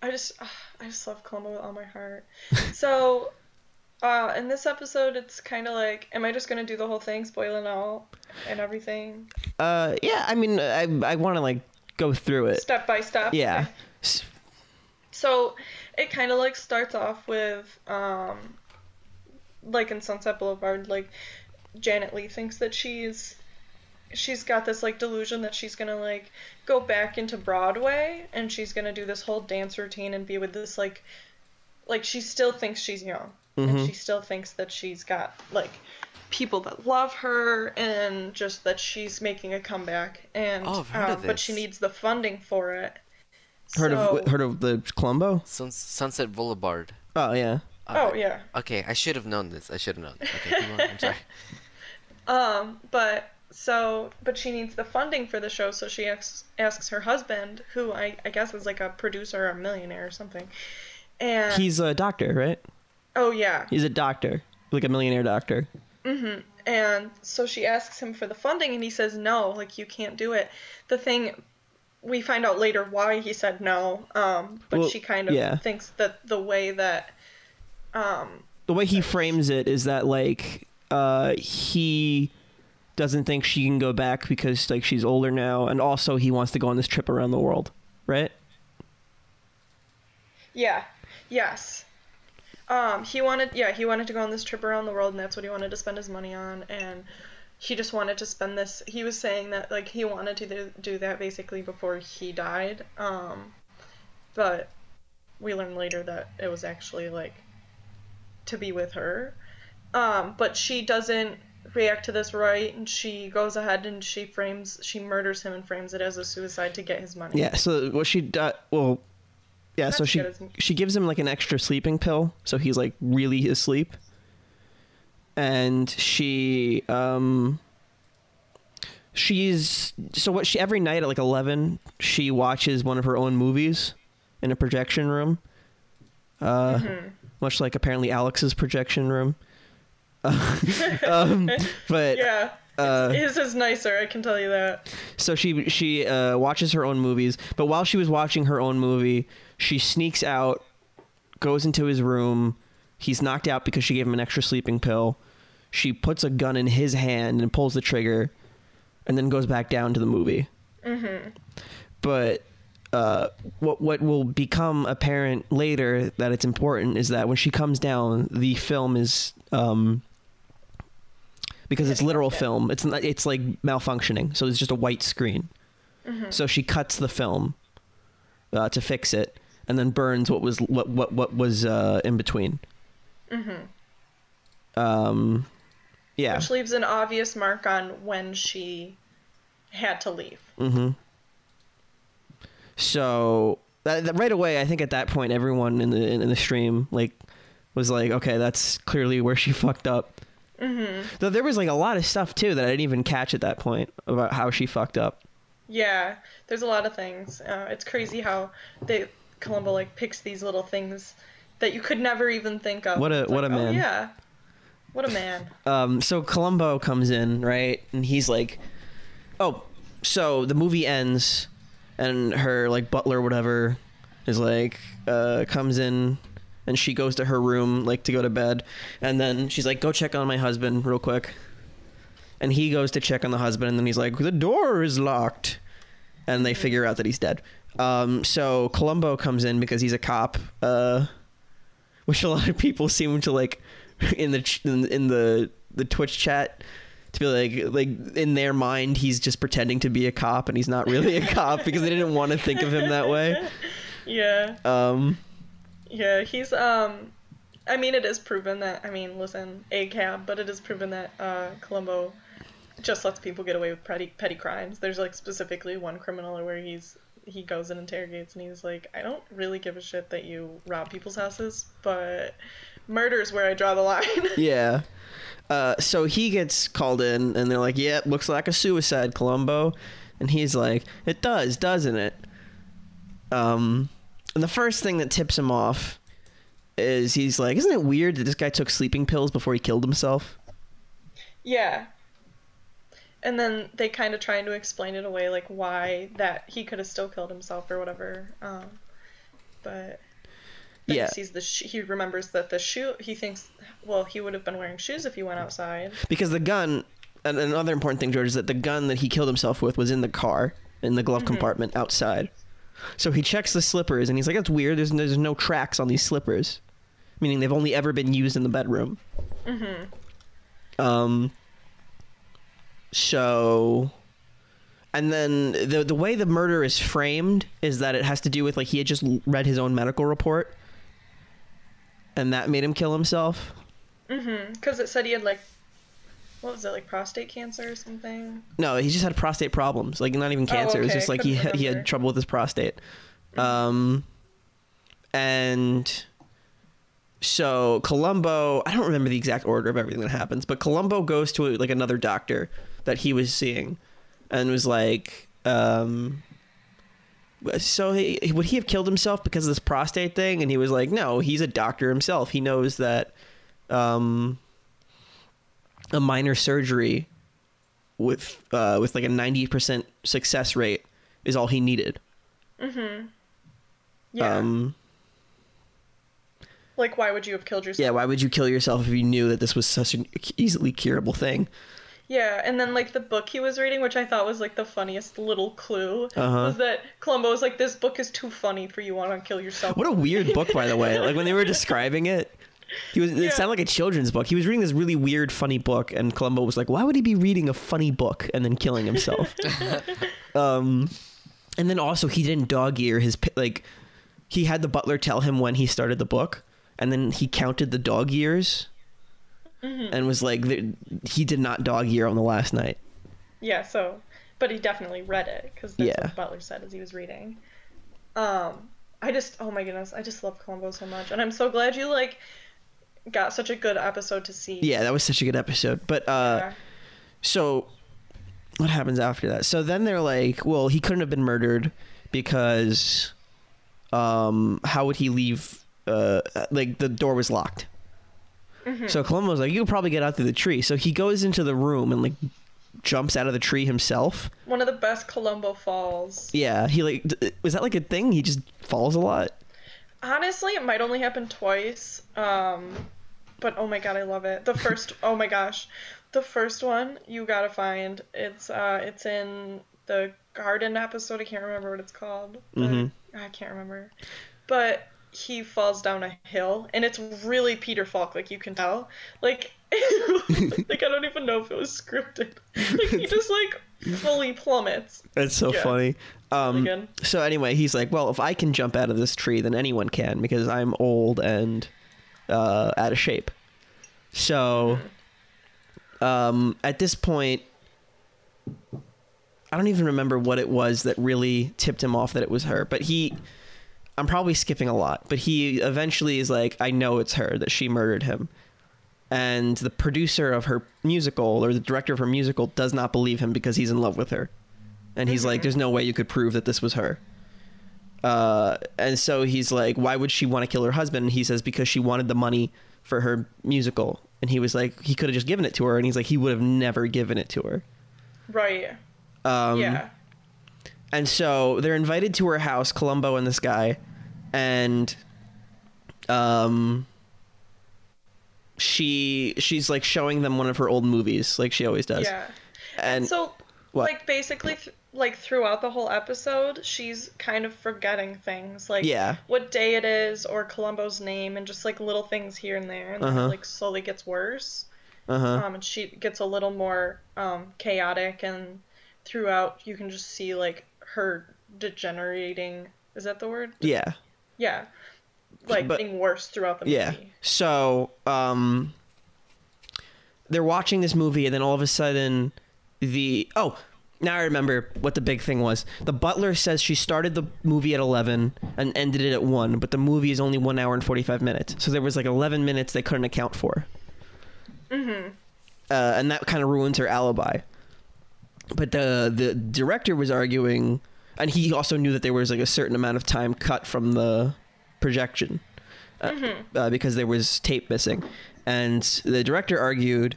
I just, I just love Columbo with all my heart. So, uh, in this episode, it's kind of like, am I just gonna do the whole thing, spoiling all and everything, Uh, yeah. I mean, I I want to like go through it. step by step? Yeah. Okay. So, it kind of like starts off with, um, like in Sunset Boulevard, like Janet Leigh thinks that she's she's got this like delusion that she's gonna like go back into Broadway and she's gonna do this whole dance routine and be with this like like she still thinks she's young Mhm. and she still thinks that she's got like people that love her and just that she's making a comeback and Oh, I've heard of um, but she needs the funding for it. Heard So- of heard of the Columbo? Sun- Sunset Boulevard. Oh yeah. Oh yeah. Okay, I should have known this. I should have known. This. Okay. I'm sorry. [laughs] [laughs] Um, but so, but she needs the funding for the show, so she asks asks her husband, who I, I guess is like a producer or a millionaire or something. And He's a doctor, right? Oh yeah, He's a doctor, like a millionaire doctor. and so she asks him for the funding, and he says no, like you can't do it. The thing we find out later why he said no, um, but Well, she kind of yeah. thinks that the way that um The way he frames it is that like uh he doesn't think she can go back because like she's older now, and also he wants to go on this trip around the world, right? Yeah. Yes. Um, he wanted, yeah, he wanted to go on this trip around the world, and that's what he wanted to spend his money on. And he just wanted to spend this. He was saying that like he wanted to do, that basically before he died. Um, but we learned later that it was actually like to be with her. Um, but she doesn't react to this right, and she goes ahead and she frames, she murders him and frames it as a suicide to get his money. Yeah. So what she do- well, yeah. So she good, she gives him like an extra sleeping pill, so he's like really asleep. and she um she's so what she every night at like 11 she watches one of her own movies in a projection room uh much like apparently alex's projection room [laughs] um, [laughs] but Yeah. Uh, His is nicer, I can tell you that. so she she uh, watches her own movies, but while she was watching her own movie, she sneaks out, goes into his room. He's knocked out because she gave him an extra sleeping pill. She puts a gun in his hand and pulls the trigger, and then goes back down to the movie. Mm-hmm. But uh, what what will become apparent later that it's important is that when she comes down, the film is um, because it's literal film. It's not, it's like malfunctioning, so it's just a white screen. So she cuts the film uh, to fix it, and then burns what was what what what was uh, in between. Mhm. Um, yeah. Which leaves an obvious mark on when she had to leave. Mm-hmm. So that, that right away, I think at that point, everyone in the in, the stream like was like, okay, that's clearly where she [laughs] fucked up. Mm-hmm. Though there was like a lot of stuff too that I didn't even catch at that point about how she fucked up. Yeah, there's a lot of things. Uh, it's crazy how they Columbo like picks these little things that you could never even think of. What a- It's what like, a oh, man. yeah, what a man. Um, so Columbo comes in, right? And he's like, oh, so the movie ends, and her, like, butler, whatever, is like, uh, comes in, and she goes to her room, like, to go to bed. And then she's like, go check on my husband real quick. And he goes to check on the husband, and then he's like, the door is locked. And they figure out that he's dead. Um, so Columbo comes in because he's a cop, uh, which a lot of people seem to like in the ch- in, in the the Twitch chat to be like like in their mind he's just pretending to be a cop and he's not really a cop because they didn't want to think of him that way. [laughs] Yeah, Um, yeah, he's um. I mean, it is proven that. I mean, listen, a cab, but it is proven that uh, Columbo just lets people get away with petty petty crimes. There's like specifically one criminal where he's he goes and interrogates and he's like, I don't really give a shit that you rob people's houses, but murder's where I draw the line. [laughs] yeah. Uh, so he gets called in and they're like, "Yep, looks like a suicide, Columbo," and he's like, "It does, doesn't it?" Um, and the first thing that tips him off is he's like, "Isn't it weird that this guy took sleeping pills before he killed himself?" Yeah. And then they kind of trying to explain it away, like why that he could have still killed himself or whatever. Um, but Yeah. he sees the sh- he remembers that the shoe he thinks well he would have been wearing shoes if he went outside. because the gun and another important thing george is that the gun that he killed himself with was in the car in the glove compartment outside so he checks the slippers and he's like that's weird. There's, there's no tracks on these slippers. Meaning they've only ever been used in the bedroom. Um so and then the the way the murder is framed is that it has to do with like he had just read his own medical report and that made him kill himself. Mm-hmm. Because it said he had like what was it like prostate cancer or something? No, he just had prostate problems. Like not even cancer. It was Oh, just like he he had trouble with his prostate. Um, and so Columbo, I don't remember the exact order of everything that happens, but Columbo goes to like another doctor that he was seeing, and was like, um. So he, would he have killed himself because of this prostate thing? And he was like, no, he's a doctor himself. He knows that, um, a minor surgery with uh, with like a ninety percent success rate is all he needed. Yeah. Um, like why would you have killed yourself? yeah. Why would you kill yourself if you knew that this was such an easily curable thing? Yeah, and then like the book he was reading, which I thought was like the funniest little clue, Uh-huh. was that Columbo was like, "This book is too funny for you want to kill yourself." What a weird book, by the way. Like when they were describing it, he was. It Yeah. sounded like a children's book. He was reading this really weird, funny book, and Columbo was like, "Why would he be reading a funny book and then killing himself?" [laughs] um, and then also he didn't dog ear his like. He had the butler tell him when he started the book, and then he counted the dog years, and was like, he did not dog ear on the last night. Yeah, so, but he definitely read it because that's Yeah. what Butler said as he was reading. Um, I just, oh my goodness, I just love Columbo so much, and I'm so glad you like. Got such a good episode to see. Yeah, that was such a good episode. But uh, Yeah. so what happens after that? So then they're like, well, he couldn't have been murdered because um, how would he leave? Uh, like the door was locked. So Columbo's like, you could probably get out through the tree. So he goes into the room and like jumps out of the tree himself. One of the best Columbo falls. Yeah, he like was that like a thing? He just falls a lot. Honestly, it might only happen twice. Um, but oh my god, I love it. The [laughs] first, oh my gosh, the first one you gotta find. It's uh, it's in the garden episode. I can't remember what it's called. Mhm. I can't remember. But he falls down a hill, and it's really Peter Falk. Like you can tell. Like, [laughs] like I don't even know if it was scripted. Like he just like fully plummets. It's so Yeah. funny. Um, Really so anyway, he's like, well, if I can jump out of this tree, then anyone can because I'm old and uh, out of shape. So, um, at this point, I don't even remember what it was that really tipped him off that it was her. But he, I'm probably skipping a lot. But he eventually is like, I know it's her that she murdered him. And the producer of her musical or the director of her musical does not believe him because he's in love with her. And he's like, there's no way you could prove that this was her. Uh, and so he's like, why would she want to kill her husband? And he says, because she wanted the money for her musical. And he was like, he could have just given it to her. And he's like, he would have never given it to her. Right. Um, yeah. And so they're invited to her house, Columbo and this guy, and um she she's like showing them one of her old movies, like she always does. Yeah. And so what? like basically th- like throughout the whole episode she's kind of forgetting things like Yeah. what day it is or columbo's name and just like little things here and there and then Uh-huh. it like slowly gets worse uh-huh. um and she gets a little more um chaotic and throughout you can just see like her degenerating is that the word yeah. yeah like But- getting worse throughout the movie Yeah. So, um they're watching this movie and then all of a sudden the oh, now I remember what the big thing was. The butler says she started the movie at 11 and ended it at 1, but the movie is only 1 hour and 45 minutes. So there was like 11 minutes they couldn't account for. Mhm. Uh, and that kind of ruins her alibi. But the the director was arguing and he also knew that there was like a certain amount of time cut from the projection uh, uh, because there was tape missing. And the director argued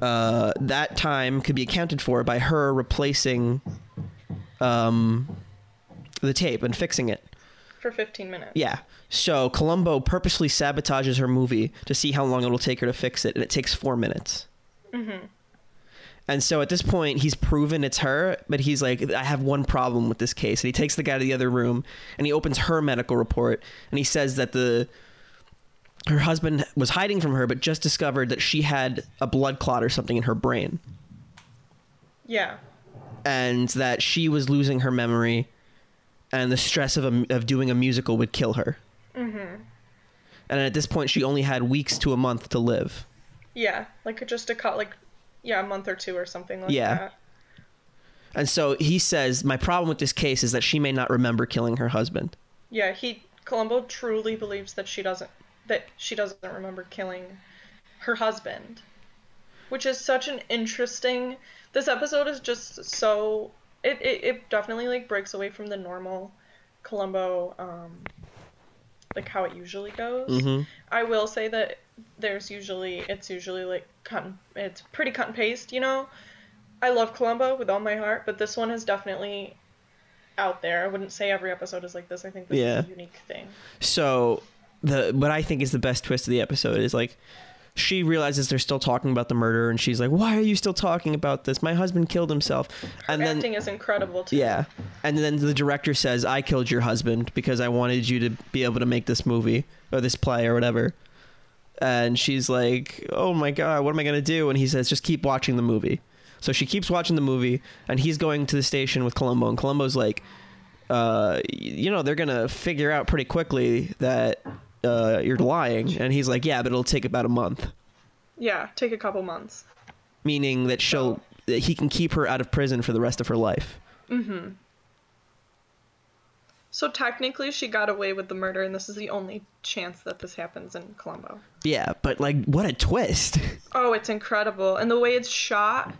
uh, that time could be accounted for by her replacing um, the tape and fixing it. for 15 minutes Yeah. So Columbo purposely sabotages her movie to see how long it'll take her to fix it, and it takes four minutes. And so at this point, he's proven it's her, but he's like, I have one problem with this case. And he takes the guy to the other room and he opens her medical report and he says that the her husband was hiding from her, but just discovered that she had a blood clot or something in her brain, yeah and that she was losing her memory, and the stress of a, of doing a musical would kill her. Mm-hmm. And at this point, she only had weeks to a month to live. yeah like just a cut like yeah a month or two or something like Yeah. that And so he says, My problem with this case is that she may not remember killing her husband. Yeah, he Columbo truly believes that she doesn't that she doesn't remember killing her husband. Which is such an interesting this episode is just so it, it, it definitely like breaks away from the normal Columbo um like how it usually goes. Mhm. I will say that there's usually it's usually like cut and, it's pretty cut and paste, you know. I love Columbo with all my heart, but this one is definitely out there. I wouldn't say every episode is like this. I think this Yeah. is a unique thing. So the what I think is the best twist of the episode is like she realizes they're still talking about the murder and she's like, Why are you still talking about this? My husband killed himself. and then Acting is incredible too. Yeah. And then the director says, I killed your husband because I wanted you to be able to make this movie or this play or whatever. And she's like, Oh my God, what am I going to do? And he says, Just keep watching the movie. So she keeps watching the movie and he's going to the station with Columbo. And Columbo's like, uh, You know, they're going to figure out pretty quickly that uh, you're lying. And he's like, Yeah, but it'll take about a month. Yeah, take a couple months. Meaning that she'll, that he can keep her out of prison for the rest of her life. So technically, she got away with the murder, and this is the only chance that this happens in Columbo. Yeah, but like, what a twist! [laughs] Oh, it's incredible, and the way it's shot,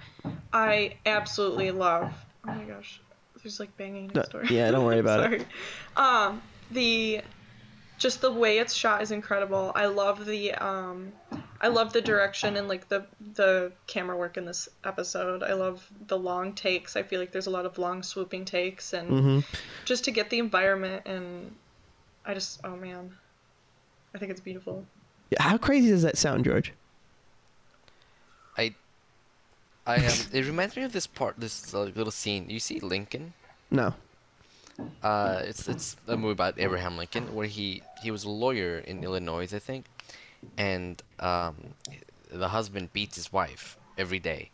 I absolutely love. Oh my gosh, there's like banging next door. yeah, don't worry [laughs] about it. Sorry. Um, the just the way it's shot is incredible. I love the um, I love the direction and like the the camera work in this episode. I love the long takes. I feel like there's a lot of long swooping takes and hmm just to get the environment and I just oh man, I think it's beautiful. How crazy does that sound, George? I, I um, it reminds me of this part, this little scene. You see Lincoln? No. Uh, it's it's a movie about Abraham Lincoln where he he was a lawyer in Illinois, I think, and um, the husband beats his wife every day,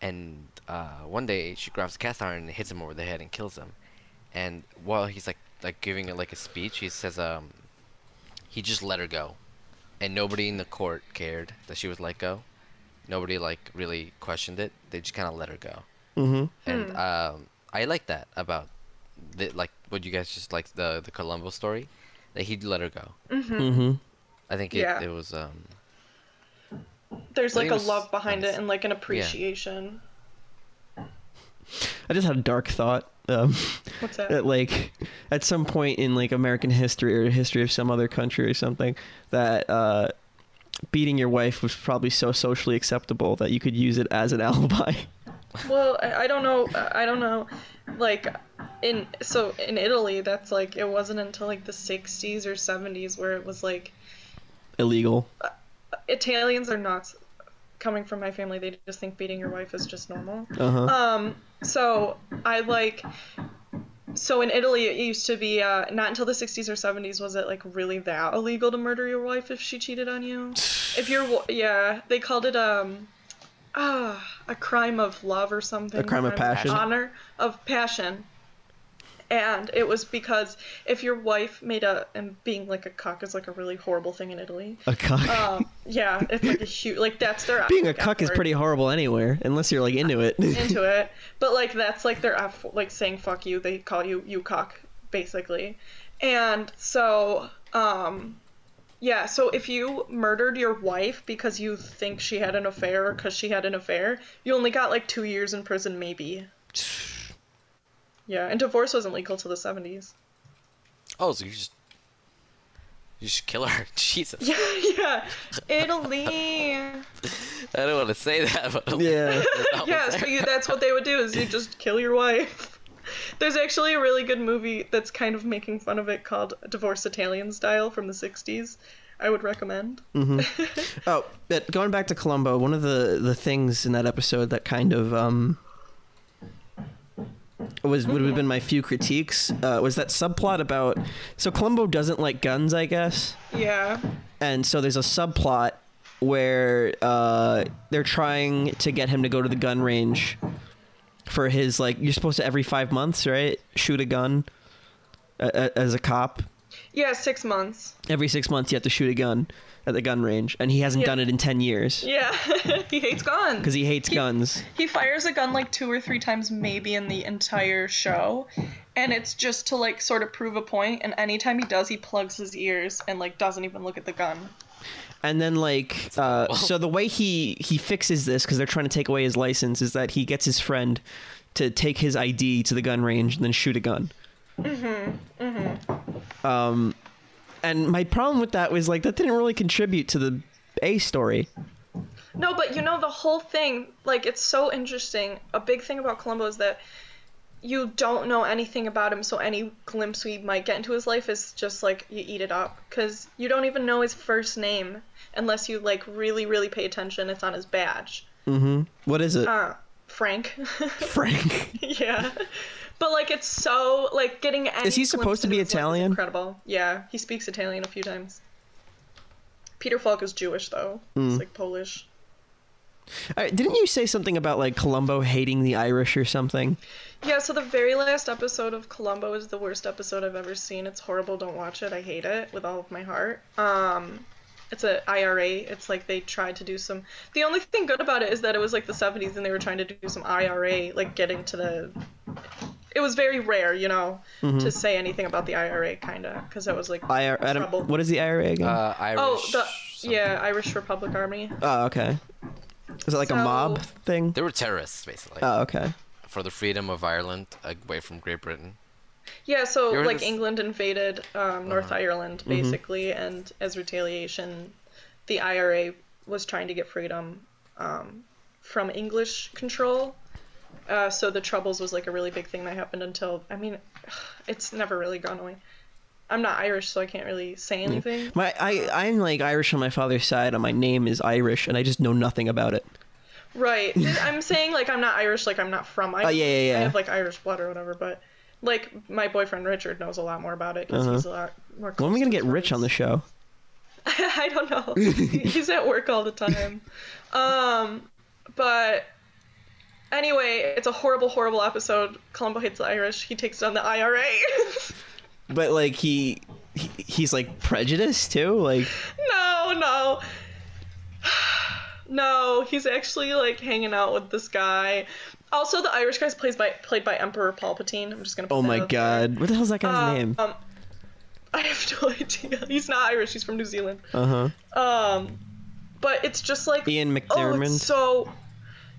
and uh, one day she grabs a cast iron and hits him over the head and kills him, and while he's like like giving it like a speech, he says um, he just let her go, and nobody in the court cared that she was let go, nobody like really questioned it. They just kind of let her go. Mm-hmm. and um, I like that about the, like what you guys just like the the Columbo story that he'd let her go. Mm-hmm. I think it, Yeah. it was um There's like a love behind nice. it and like an appreciation. I just had a dark thought. Um, What's that? that like at some point in like American history or history of some other country or something that uh, beating your wife was probably so socially acceptable that you could use it as an [laughs] alibi. Well, I, I don't know. I don't know. Like, in so in Italy, that's like it wasn't until like the '60s or '70s where it was like Illegal. Italians are not Coming from my family, they just think beating your wife is just normal. Uh huh. Um, so I like. So in Italy, it used to be uh, not until the 60s or 70s was it like really that illegal to murder your wife if she cheated on you. If you're, yeah, they called it um, ah, a crime of love or something. A crime of passion? Honor of passion. And it was because if your wife made a and being like a cuck is like a really horrible thing in Italy. a cuck. Um, yeah, it's like a huge like that's their [laughs] Being a cuck is pretty horrible anywhere, unless you're like into it. [laughs] into it. [laughs] But like that's like their F like saying fuck you. They call you you cock basically. And so um yeah, so if you murdered your wife because you think she had an affair because she had an affair, you only got like two years in prison, maybe. [sighs] [sighs] [sighs] Yeah, and divorce wasn't legal till the 70s. oh so you just you just kill her [laughs] Jesus Yeah, yeah. Italy. [laughs] I don't want to say that but yeah. [laughs] yeah, so you, that's what they would do is you just kill your wife. There's actually a really good movie that's kind of making fun of it called Divorce Italian Style from the 60s. I would recommend. Oh, but going back to Columbo, one of the the things in that episode that kind of um was would have been my few critiques uh, was that subplot about so Columbo doesn't like guns, I guess, Yeah. and so there's a subplot where uh, they're trying to get him to go to the gun range for his like you're supposed to every five months, right? Shoot a gun uh, uh, as a cop. Yeah, six months. Every six months, you have to shoot a gun at the gun range, and he hasn't Yeah. done it in ten years Yeah, [laughs] he hates guns. because he hates guns. He fires a gun like two or three times, maybe in the entire show, and it's just to like sort of prove a point. And anytime he does, he plugs his ears and like doesn't even look at the gun. And then like, uh, so the way he he fixes this because they're trying to take away his license is that he gets his friend to take his ID to the gun range and then shoot a gun. Mm-hmm. Mm-hmm. Um, and my problem with that was like that didn't really contribute to the A story. No, but you know the whole thing, like it's so interesting. A big thing about Columbo is that you don't know anything about him, so any glimpse we might get into his life is just like you eat it up because you don't even know his first name unless you like really really pay attention. It's on his badge. Mm-hmm. What is it? Uh, Frank. [laughs] Frank. yeah. But like it's so like getting Is he supposed to be into his life is Italian? Incredible. Yeah, he speaks Italian a few times. Peter Falk is Jewish though. He's like Polish. All right, didn't you say something about like Columbo hating the Irish or something? Yeah, so the very last episode of Columbo is the worst episode I've ever seen. It's horrible. Don't watch it. I hate it with all of my heart. Um, it's a IRA. It's like they tried to do some. The only thing good about it is that it was like the 70s and they were trying to do some IRA, like getting to the it was very rare, you know, Mm-hmm. to say anything about the IRA, kind of, because it was like I, I trouble. what is the IRA again? Uh, Irish. oh, the something. yeah, Irish Republic Army. oh, okay. Is it like a mob thing? They were terrorists, basically, Oh, okay. for the freedom of Ireland away from Great Britain. Yeah, so like this- England invaded um, North Uh-huh. Ireland basically, and as retaliation, the IRA was trying to get freedom um, from English control. Uh, so the Troubles was like a really big thing that happened until I mean, [sighs] it's never really gone away. I'm not Irish, so I can't really say anything. My I I'm like Irish on my father's side, and my name is Irish, and I just know nothing about it. Right. [laughs] I'm saying like I'm not Irish, like I'm not from Ireland. Oh, yeah, yeah, yeah. I have like Irish blood or whatever, but like my boyfriend Richard knows a lot more about it because Uh-huh. he's a lot more. When are we gonna to get rich on the show? [laughs] I don't know. [laughs] He's at work all the time. Um, but anyway, it's a horrible, horrible episode. Columbo hates the Irish. He takes down the IRA. [laughs] But like he, he he's like prejudiced too. Like no, no. [sighs] No, he's actually like hanging out with this guy. Also, the Irish guy's played by played by Emperor Palpatine. I'm just gonna. Put oh my out there. god, what the hell's that guy's Um, name? Um, [laughs] I have no idea. He's not Irish. He's from New Zealand. Uh huh. Um, but it's just like Ian oh, McDermott. it's so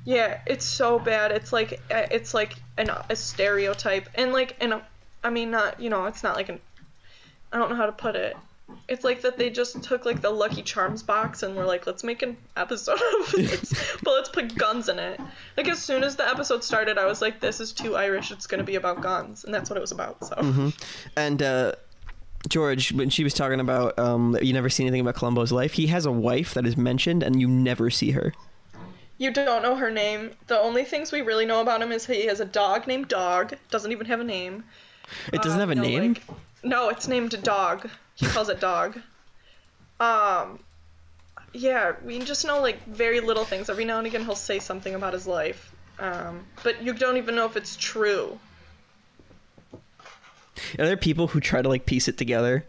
yeah, it's so bad. It's like uh, it's like an, a stereotype, and like and I mean not you know it's not like an I don't know how to put it. It's like that they just took like the Lucky Charms box and were like, let's make an episode [laughs] of this, [laughs] but let's put guns in it. Like as soon as the episode started, I was like, this is too Irish. It's gonna be about guns, and that's what it was about. So. Mm-hmm. And uh, George, when she was talking about um, you never see anything about Columbo's life, he has a wife that is mentioned, and you never see her. You don't know her name. The only things we really know about him is he has a dog named Dog. Doesn't even have a name. It doesn't Uh, have a no, name. like- no, it's named Dog. He calls it Dog. Um, yeah, we just know like very little things. Every now and again, he'll say something about his life, um, but you don't even know if it's true. Are there people who try to like piece it together?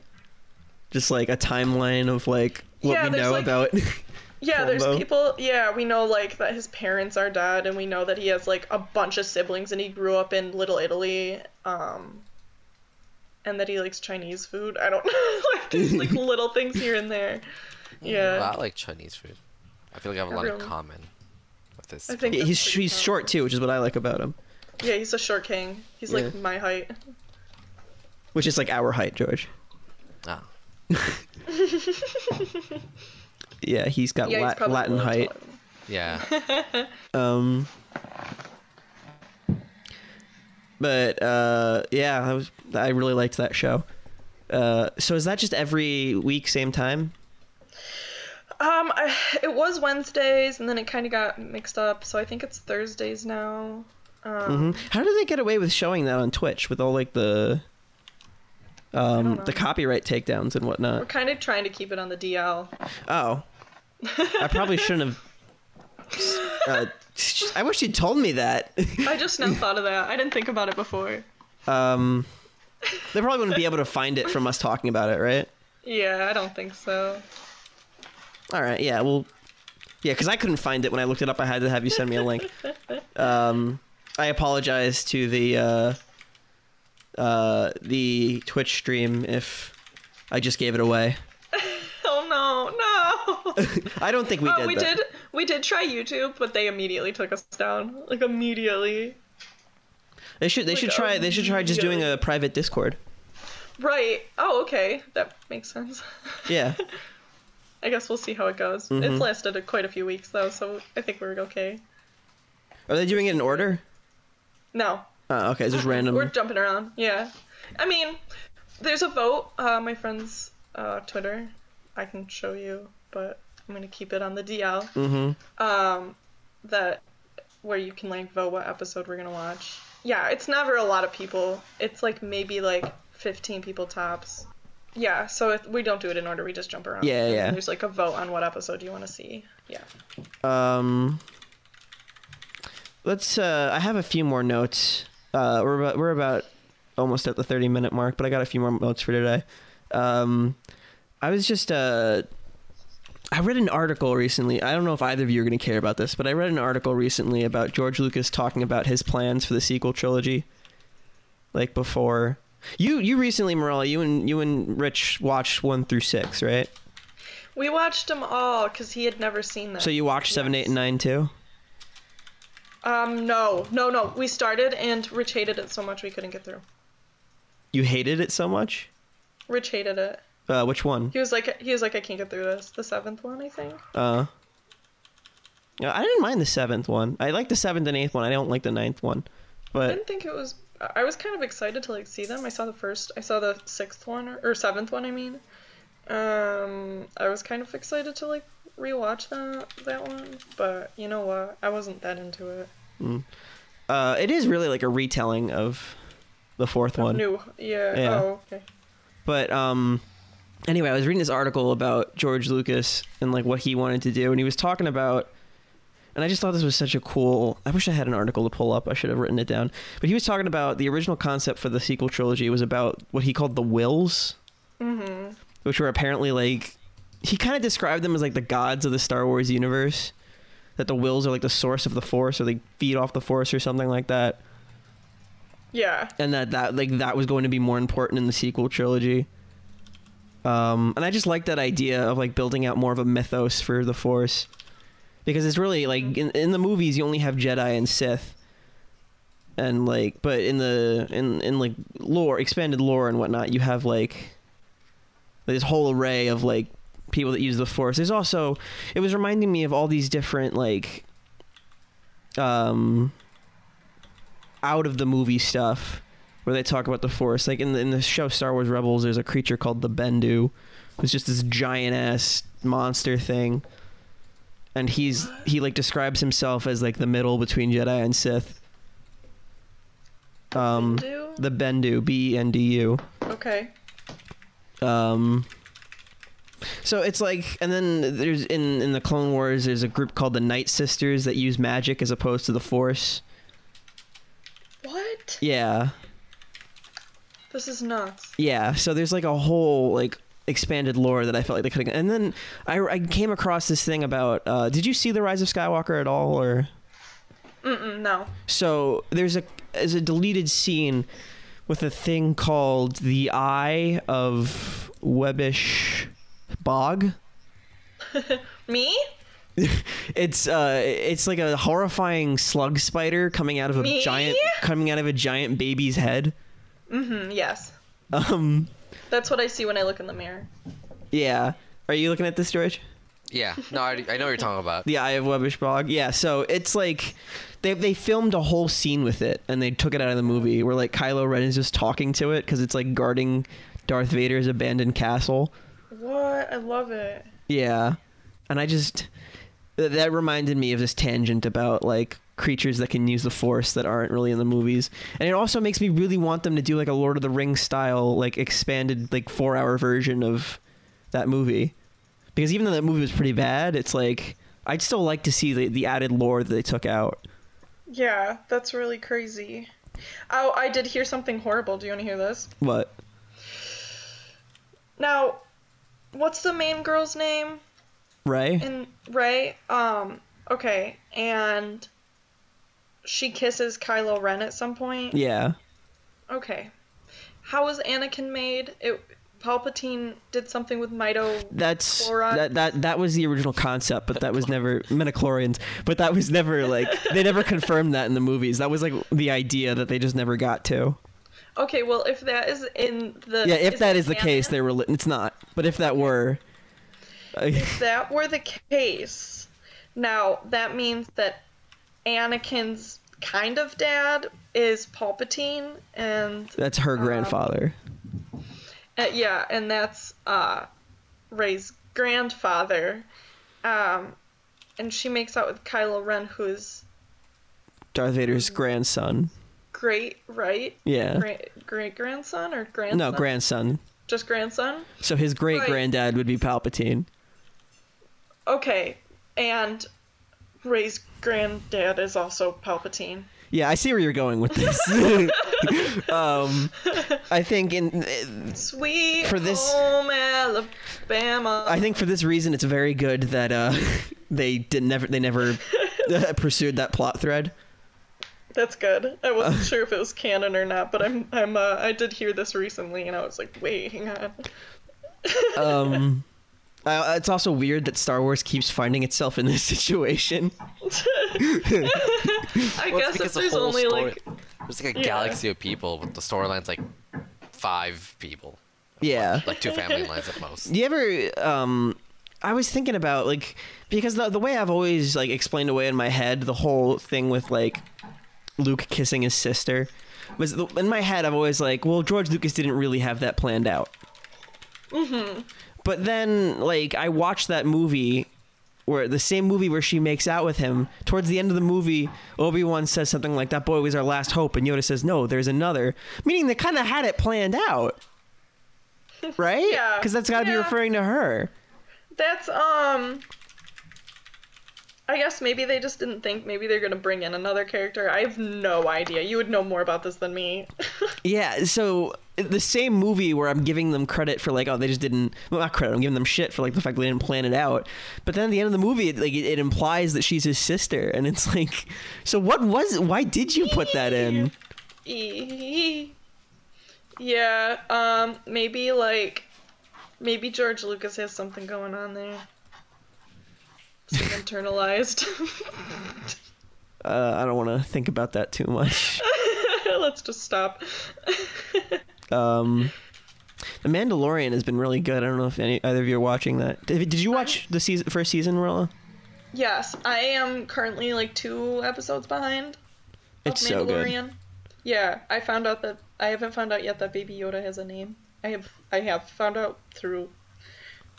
Just like a timeline of like what Yeah, we know like- about. [laughs] Yeah, there's Columbo? people. Yeah, we know like that his parents are dead, and we know that he has like a bunch of siblings, and he grew up in Little Italy. Um, and that he likes Chinese food. I don't [laughs] know. like there's like [laughs] little things here and there. Yeah. Well, I like Chinese food. I feel like I have a lot in common with this. I think he's that's he's common. short too, which is what I like about him. Yeah, he's a short king. He's like my height. Which is like our height, George. Ah. [laughs] Yeah, he's got Yeah, Lat- probably Latin height. taller. Yeah. [laughs] Um, but uh, yeah, I was I really liked that show. Uh, so is that just every week, same time? Um, I, it was Wednesdays, and then it kind of got mixed up, so I think it's Thursdays now. Um, hmm How do they get away with showing that on Twitch with all like the um, the copyright takedowns and whatnot? We're kind of trying to keep it on the DL. Oh, I probably shouldn't have. [laughs] Uh, I wish you'd told me that. I just now thought of that. I didn't think about it before. um, [laughs] they probably wouldn't be able to find it from us talking about it, right? Yeah, I don't think so. All right, yeah, well, yeah, because I couldn't find it when I looked it up. I had to have you send me a link. Um, I apologize to the uh, uh, the Twitch stream if I just gave it away. [laughs] I don't think we oh, did. we that. did. We did try YouTube, but they immediately took us down. Like immediately. They should. They like, should try. They should try just doing a private Discord. Right. Oh, okay. That makes sense. Yeah. [laughs] I guess we'll see how it goes. Mhm. It's lasted a, quite a few weeks though, so I think we're okay. Are they doing it in order? No, Oh, okay, it's just [laughs] random. we're jumping around. Yeah. I mean, there's a vote. Uh, my friend's uh, Twitter. I can show you, but I'm gonna keep it on the DL. Mm-hmm. Um, that where you can like vote what episode we're gonna watch. Yeah, it's never a lot of people. It's like maybe like 15 people tops. Yeah, so it, we don't do it in order. We just jump around. Yeah, yeah. There's like a vote on what episode you want to see. Yeah. Um, let's. Uh, I have a few more notes. Uh, we're about we're about almost at the thirty minute mark, but I got a few more notes for today. Um, I was just. Uh, I read an article recently. I don't know if either of you are going to care about this, but I read an article recently about George Lucas talking about his plans for the sequel trilogy. like before. You you recently, Marella, you and you and Rich watched one through six, right? We watched them all because he had never seen them. So you watched seven, eight, and nine too. Um, no, no, no. We started and Rich hated it so much we couldn't get through. You hated it so much. Rich hated it. Uh, which one? He was like, he was like, I can't get through this. The seventh one, I think. Uh, yeah, I didn't mind the seventh one. I like the seventh and eighth one. I don't like the ninth one, But I didn't think it was. I was kind of excited to like see them. I saw the first. I saw the sixth one or, or seventh one. I mean, um, I was kind of excited to like rewatch that that one. But you know what? I wasn't that into it. uh, it is really like a retelling of the fourth one. New, yeah. Yeah. Oh, okay. But um, anyway, I was reading this article about George Lucas and like what he wanted to do, and he was talking about. And I just thought this was such a cool. I wish I had an article to pull up. I should have written it down. But he was talking about the original concept for the sequel trilogy was about what he called the wills, Mm-hmm. which were apparently like he kind of described them as like the gods of the Star Wars universe. That the wills are like the source of the Force, or they feed off the Force, or something like that. Yeah. and that that like that was going to be more important in the sequel trilogy. Um, and I just like that idea of like building out more of a mythos for the Force, because it's really like in, in the movies you only have Jedi and Sith, and like but in the in in like lore expanded lore and whatnot you have like this whole array of like people that use the Force. There's also it was reminding me of all these different like um out of the movie stuff where they talk about the force like in the, in the show star wars rebels there's a creature called the bendu who's just this giant ass monster thing and he's he like describes himself as like the middle between jedi and sith um Do? the bendu b-e-n-d-u Okay. um so it's like and then there's in in the clone wars there's a group called the night sisters that use magic as opposed to the force What? yeah This is nuts. Yeah, so there's like a whole like expanded lore that I felt like they could have. And then I, I came across this thing about. Uh, did you see the Rise of Skywalker at all, or Mm-mm, no. so there's a there's a deleted scene with a thing called the Eye of Webbish Bog. [laughs] Me? [laughs] It's uh it's like a horrifying slug spider coming out of a Me? giant coming out of a giant baby's head. Mm-hmm. Yes. Um That's what I see when I look in the mirror. yeah. Are you looking at this, George? Yeah, no, I, I know what you're talking about. [laughs] The Eye of Webbish Bog. Yeah, so it's like they they filmed a whole scene with it and they took it out of the movie where like Kylo Ren is just talking to it because it's like guarding Darth Vader's abandoned castle. What? I love it. Yeah, and I just that reminded me of this tangent about like creatures that can use the Force that aren't really in the movies, and it also makes me really want them to do like a Lord of the Rings style like expanded like four hour version of that movie because even though that movie was pretty bad, it's like I'd still like to see the, the added lore that they took out. Yeah, that's really crazy. Oh, I did hear something horrible. Do you want to hear this? What? Now, what's the main girl's name Rey? And Rey? Um, okay, and she kisses Kylo Ren at some point. Yeah. Okay. How was Anakin made? It Palpatine did something with Mito. That's that that that was the original concept, but that was never midichlorians. But that was never like [laughs] they never confirmed that in the movies. That was like the idea that they just never got to. Okay, well, if that is in the Yeah, if that is the case, they were. Li- it's not. But if that were, If that were the case, now that means that Anakin's kind of dad is Palpatine, and that's her grandfather. uh, yeah, and that's uh, Rey's grandfather. Um, and she makes out with Kylo Ren, who's Darth Vader's grandson. great, right? Yeah. Great great grandson or grandson? No, grandson. Just grandson. So his great granddad would be Palpatine. Okay, and Rey's granddad is also Palpatine. Yeah, I see where you're going with this. [laughs] [laughs] um, I think in Sweet For this- home Alabama. I think for this reason, it's very good that uh, [laughs] they did never they never uh, pursued that plot thread. That's good. I wasn't sure if it was canon or not, but I'm I'm uh, I did hear this recently, and I was like, wait, hang on. Um, uh, it's also weird that Star Wars keeps finding itself in this [laughs] situation. [laughs] I Well, guess it's if because the there's only story- like There's like a Yeah. galaxy of people, but the storyline's like five people, Yeah. like two family lines at most. Do you ever um I was thinking about like because the the way I've always like explained away in my head the whole thing with like Luke kissing his sister was the, in my head I've always like well George Lucas didn't really have that planned out. Mm-hmm. But then like I watched that movie where the same movie where she makes out with him towards the end of the movie Obi-Wan says something like that boy was our last hope and Yoda says no there's another meaning they kind of had it planned out. [laughs] Right? Yeah. Cuz that's got to be referring to her. that's um. I guess maybe they just didn't think maybe they're gonna bring in another character. I have no idea. You would know more about this than me. [laughs] Yeah, so the same movie where I'm giving them credit for like, oh, they just didn't. Well, not credit. I'm giving them shit for like the fact they didn't plan it out. But then at the end of the movie, it, like it, it implies that she's his sister, and it's like, so what was? Why did you put that in? Yeah, um, maybe like, maybe George Lucas has something going on there. Some internalized. Uh, I don't want to think about that too much. [laughs] Let's just stop. [laughs] Um, the Mandalorian has been really good. I don't know if any either of you are watching that. Did, did you watch the season first season, Marella? yes, I am currently like two episodes behind. of It's so good. Mandalorian. Yeah, I found out that I haven't found out yet that Baby Yoda has a name. I have I have found out through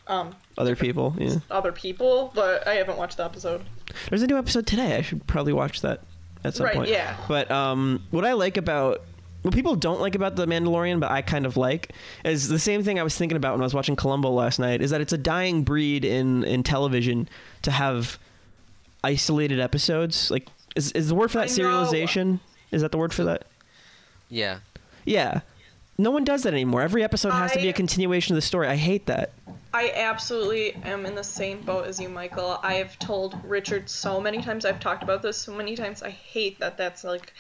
um Other people, yeah. other people, but I haven't watched the episode. There's a new episode today. I should probably watch that at some Right, point. yeah. But um, what I like about what people don't like about the Mandalorian, but I kind of like, is the same thing I was thinking about when I was watching Columbo last night. Is that it's a dying breed in in television to have isolated episodes. Like, is is the word for that I know. serialization? Is that the word for that? Yeah, Yeah. No one does that anymore. Every episode has to be a continuation of the story. I hate that. I absolutely am in the same boat as you, Michael. I have told Richard so many times. I've talked about this so many times. I hate that. That's like,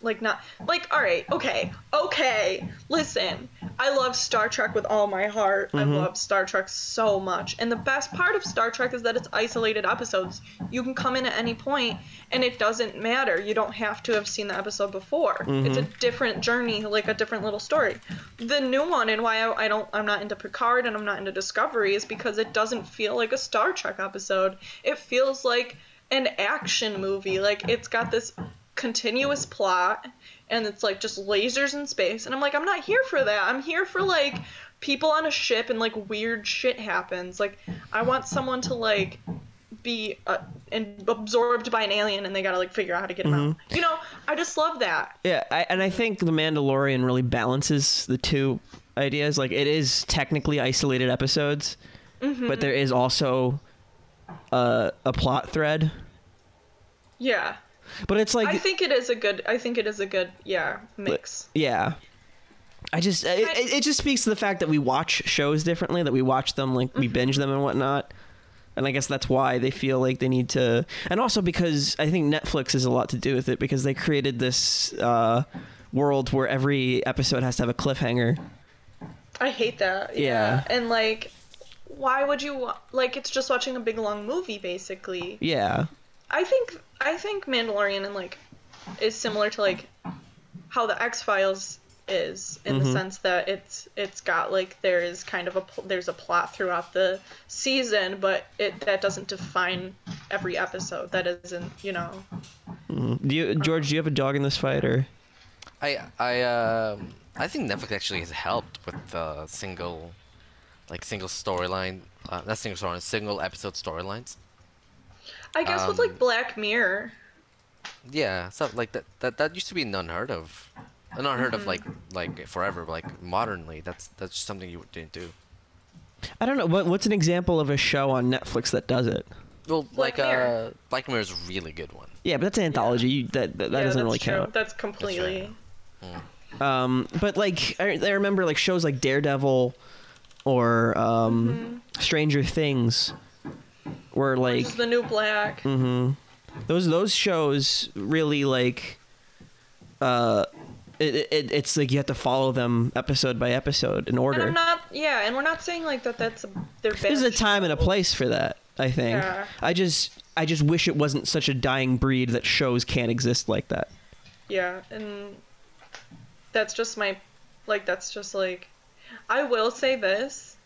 like not like. All right, okay, okay. Listen, I love Star Trek with all my heart. I mm-hmm. love Star Trek so much. And the best part of Star Trek is that it's isolated episodes. You can come in at any point, and it doesn't matter. You don't have to have seen the episode before. It's mm-hmm. a different journey, like a different little story. The new one, and why I, I don't, I'm not into Picard and I'm not into Discovery, is because it doesn't feel like a Star Trek episode. It feels like an action movie. Like it's got this continuous plot, and it's like just lasers in space. And I'm like, I'm not here for that. I'm here for like people on a ship and like weird shit happens. Like I want someone to like be uh, and absorbed by an alien and they gotta like figure out how to get him out. You know, I just love that. Yeah, I, and I think the Mandalorian really balances the two ideas. Like it is technically isolated episodes, but there is also a, a plot thread. Yeah. But it's like, I think it is a good. I think it is a good. Yeah, mix. yeah, I just it, it, it just speaks to the fact that we watch shows differently, that we watch them like we binge them and whatnot. And I guess that's why they feel like they need to, and also because I think Netflix has a lot to do with it because they created this uh, world where every episode has to have a cliffhanger. I hate that. Yeah. And like, why would you like? It's just watching a big long movie, basically. Yeah, I think I think Mandalorian and like is similar to like how the X Files is in Mm-hmm. the sense that it's it's got like there is kind of a pl- there's a plot throughout the season, but it that doesn't define every episode. That isn't you know. Do you, George? Do you have a dog in this fight, or I I um I think Netflix actually has helped with the single, like single storyline, uh, not single storyline, single episode storylines. I guess with Um, like Black Mirror. Yeah, stuff like that. That that used to be unheard of, Uh, not unheard of Mm-hmm. like like forever. but, Like modernly, that's that's just something you didn't do. I don't know. What, what's an example of a show on Netflix that does it? Well, Black like Mirror. uh, Black Mirror is a really good one. Yeah, but that's an anthology. You, that that, that yeah, doesn't really true. count. That's completely. That's Um, but like I, I remember like shows like Daredevil or um, Mm-hmm. Stranger Things, were like the new Black. Mm-hmm. Those those shows really like uh, it, it it's like you have to follow them episode by episode in And order. I'm not, yeah, and we're not saying like that. That's a, they're. There's a time and a place for that. I think. Yeah. I just I just wish it wasn't such a dying breed that shows can't exist like that. Yeah, and that's just my, like that's just like, I will say this.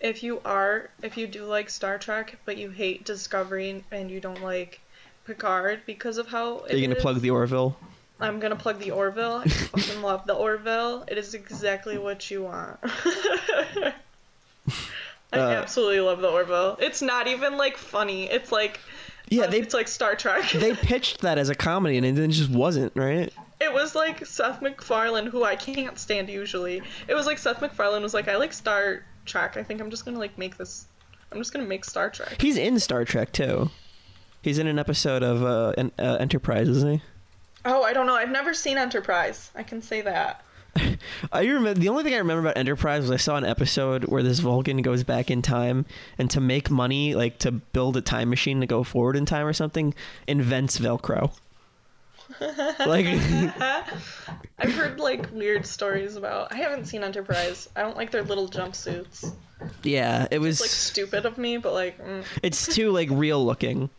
If you are, if you do like Star Trek, but you hate Discovery and you don't like Picard because of how Are you gonna it plug the Orville? I'm gonna plug the Orville. I [laughs] fucking love the Orville. It is exactly what you want. [laughs] I Uh, absolutely love the Orville. It's not even like funny. It's like Yeah, uh, they it's like Star Trek. [laughs] they pitched that as a comedy and it then just wasn't right. it was like Seth MacFarlane, who I can't stand usually. It was like Seth MacFarlane was like, I like Star Trek. I think I'm just gonna like make this. I'm just gonna make Star Trek. He's in Star Trek too. He's in an episode of uh, en- uh, Enterprise, isn't he? Oh, I don't know. I've never seen Enterprise. I can say that. [laughs] I remember the only thing I remember about Enterprise was I saw an episode where this Vulcan goes back in time and to make money, like to build a time machine to go forward in time or something, invents Velcro. Like [laughs] [laughs] I've heard like weird stories about. I haven't seen Enterprise. I don't like their little jumpsuits. yeah, it was It's like stupid of me, but like mm. it's too like real looking.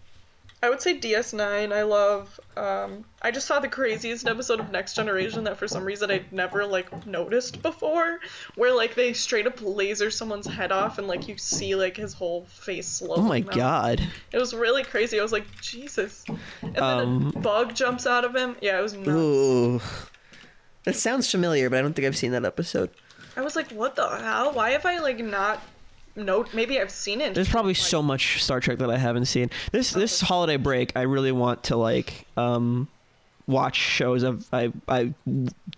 I would say DS9. I love. Um, I just saw the craziest episode of Next Generation that for some reason I'd never like noticed before, where like they straight up laser someone's head off and like you see like his whole face slowly. Oh my god. It was really crazy. I was like, Jesus. And then Um, a bug jumps out of him. Yeah, it was nuts. Ooh. That sounds familiar, but I don't think I've seen that episode. I was like, what the hell? Why have I like not note? Maybe I've seen it. There's probably like, so much Star Trek that I haven't seen. This this holiday break, I really want to like um watch shows of I I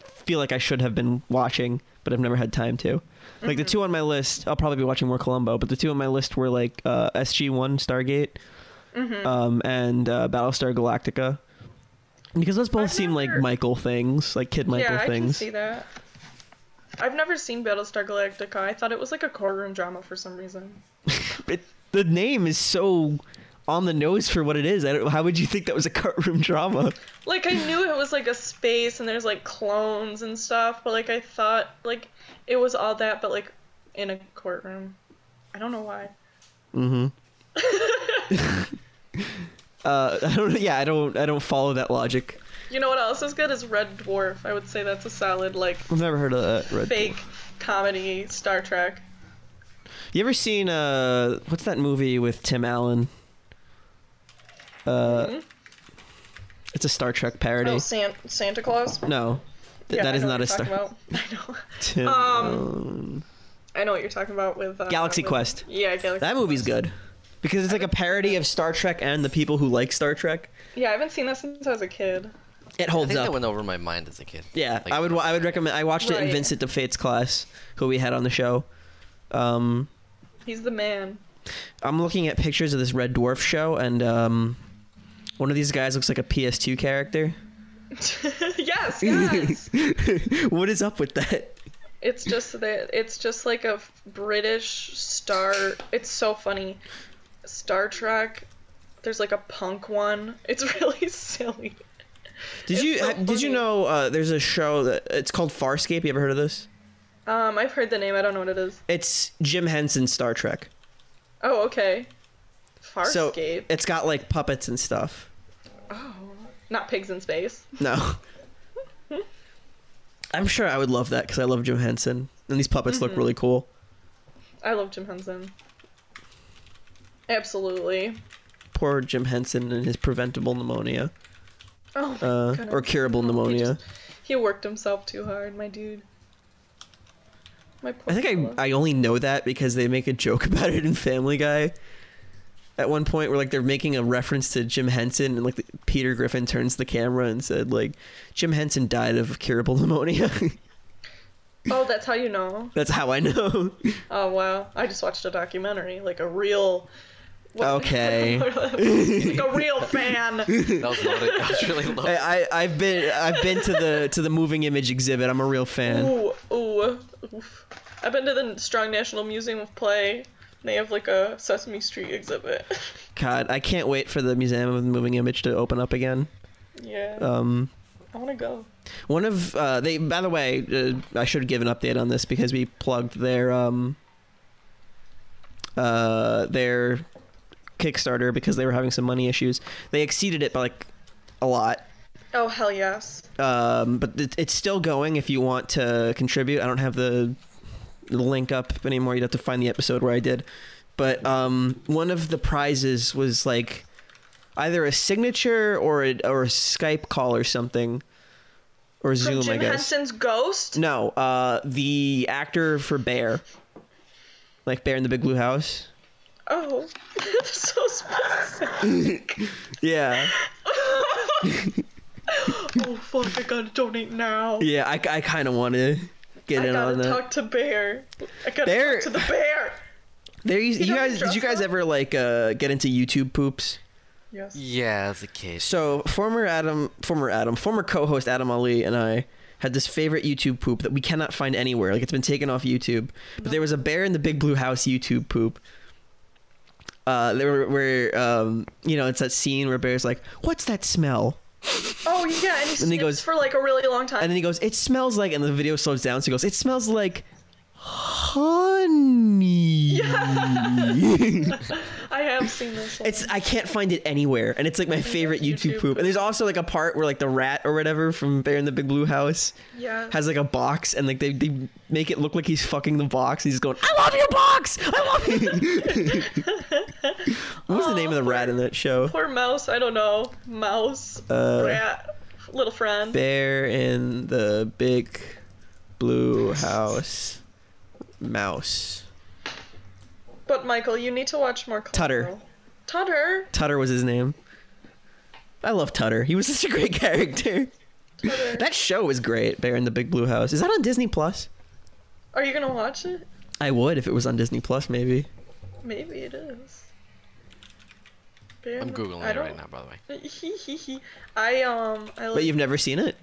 feel like I should have been watching, but I've never had time to. Like the two on my list, I'll probably be watching more Columbo, but the two on my list were like uh, SG One Stargate, um, and uh, Battlestar Galactica, because those both I've seem like Michael things, like Kid Michael yeah, I can things. see that. I've never seen Battlestar Galactica. I thought it was like a courtroom drama for some reason. [laughs] It, the name is so on the nose for what it is. I don't, how would you think that was a [laughs] courtroom drama? Like I knew it was like a space and there's like clones and stuff, but like I thought like it was all that, but like in a courtroom. I don't know why. Mm-hmm. [laughs] uh, I don't. Yeah, I don't. I don't follow that logic. You know what else is good is Red Dwarf. I would say that's a solid like I've never heard of that. Red. fake comedy Star Trek. You ever seen uh, what's that movie with Tim Allen? Uh, Mhm. it's a Star Trek parody. Oh, San- Santa Claus. no, th- Yeah, that I know not what a Star. talking [laughs] About. [laughs] I know. Tim Um, Allen. I know what you're talking about with uh, Galaxy with- Quest. Yeah, Galaxy. Quest. That movie's Quest. good because it's like a parody of Star Trek and the people who like Star Trek. Yeah, I haven't seen that since I was a kid. It holds I holds think up. that went over my mind as a kid. Yeah, Like- I would. I would recommend. I watched it in Right. Vincent DeFate's class, who we had on the show. Um, He's the man. I'm looking at pictures of this Red Dwarf show, and um, one of these guys looks like a PS2 character. [laughs] yes, [laughs] yes. what is up with that? it's just that it's just like a British star. It's so funny. Star Trek. There's like a punk one. It's [laughs] really silly. Did It's you so did you know uh, there's a show that it's called Farscape? You ever heard of this? Um, I've heard the name. I don't know what it is. It's Jim Henson's Star Trek. Oh, okay. Farscape. So it's got like puppets and stuff. oh, not pigs in space. No. [laughs] I'm sure I would love that because I love Jim Henson, and these puppets Mm-hmm. look really cool. I love Jim Henson. Absolutely. Poor Jim Henson and his preventable pneumonia, Oh uh, or curable pneumonia. He worked himself too hard, my dude. My poor I think. I I only know that because they make a joke [laughs] about it in Family Guy. At one point, where like they're making a reference to Jim Henson, and like the, Peter Griffin turns the camera and said like, "Jim Henson died of curable [laughs] pneumonia." [laughs] Oh, that's how you know. That's how I know. Oh wow, I just watched a documentary, like a real. Okay. [laughs] like a real fan. [laughs] That was loaded. That was really loaded. I, I I've been I've been to the to the moving image exhibit. I'm a real fan. Ooh, ooh. Oof. I've been to the Strong National Museum of Play. They have like a Sesame Street exhibit. [laughs] God, I can't wait for the Museum of the Moving Image to open up again. yeah, Um, I want to go. One of uh, they. By the way, uh, I should give an update on this because we plugged their um, uh, their Kickstarter because they were having some money issues. They exceeded it by like a lot. Oh hell yes. Um, but it, it's still going if you want to contribute. I don't have the, the link up anymore. You'd have to find the episode where I did. But um, one of the prizes was like either a signature or a, or a Skype call or something, or From Zoom, Jim I guess. Henson's Ghost. No, uh, the actor for Bear, like Bear in the Big Blue House. Oh, [laughs] that's so specific. [laughs] Yeah, [laughs] oh fuck! I gotta donate now. yeah. I, I kind of want to get I in gotta on that. talk to Bear. I gotta Bear- talk to the bear. There, you, you guys, did you guys up? ever like uh, get into YouTube poops? Yes. Yeah, as a kid. So former Adam, former Adam, former co-host Adam Ali and I had this favorite YouTube poop that we cannot find anywhere. Like it's been taken off YouTube. But there was a bear in the big blue house YouTube poop. Uh, there where um, you know, it's that scene where Bear's like, "What's that smell?" Oh yeah, and he, And he goes- for like a really long time. And then he goes, "It smells like," and the video slows down. So he goes, "It smells like honey." [laughs] [laughs] I have seen this. One. It's I can't find it anywhere, and it's like my favorite YouTube YouTube poop. And there's also like a part where like the rat or whatever from Bear in the Big Blue House yeah. has like a box, and like they, they make it look like he's fucking the box. He's going, "I love your box, I love you." [laughs] [laughs] what was the name of the rat in that show? Poor mouse. I don't know. Mouse. Uh, rat. Little friend. Bear in the Big Blue House. Mouse. But Michael, you need to watch more. Tutter. Tutter. Tutter was his name. I love Tutter. He was [laughs] such a great character. Tutter. That show was great, Bear in the Big Blue House. Is that on Disney Plus? Are you gonna watch it? I would if it was on Disney Plus, maybe. Maybe it is. Bear I'm googling it right now, by the way. [laughs] I um I like, But you've never seen it?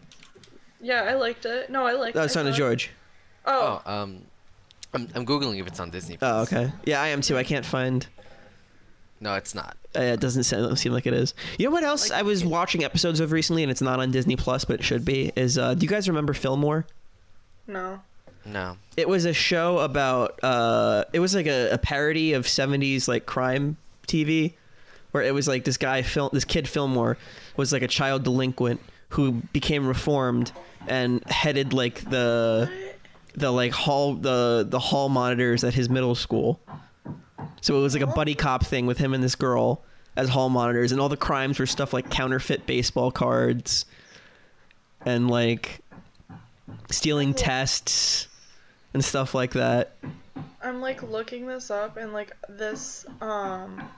yeah I liked it. No, I liked. Oh, I it's on to George. Oh, Oh, um, I'm I'm googling if it's on Disney. Plus. Oh, okay. Yeah, I am too. I can't find. No, it's not. Uh, it doesn't seem, seem like it is. You know what else I was watching episodes of recently, and it's not on Disney Plus, but it should be. Is uh, do you guys remember Fillmore? no. No. It was a show about. Uh, it was like a, a parody of '70s like crime TV, where it was like this guy, Phil, this kid Fillmore, was like a child delinquent who became reformed and headed like the the like hall the the hall monitors at his middle school. So it was like a buddy cop thing with him and this girl as hall monitors, and all the crimes were stuff like counterfeit baseball cards and like stealing tests and stuff like that. I'm like looking this up and like this um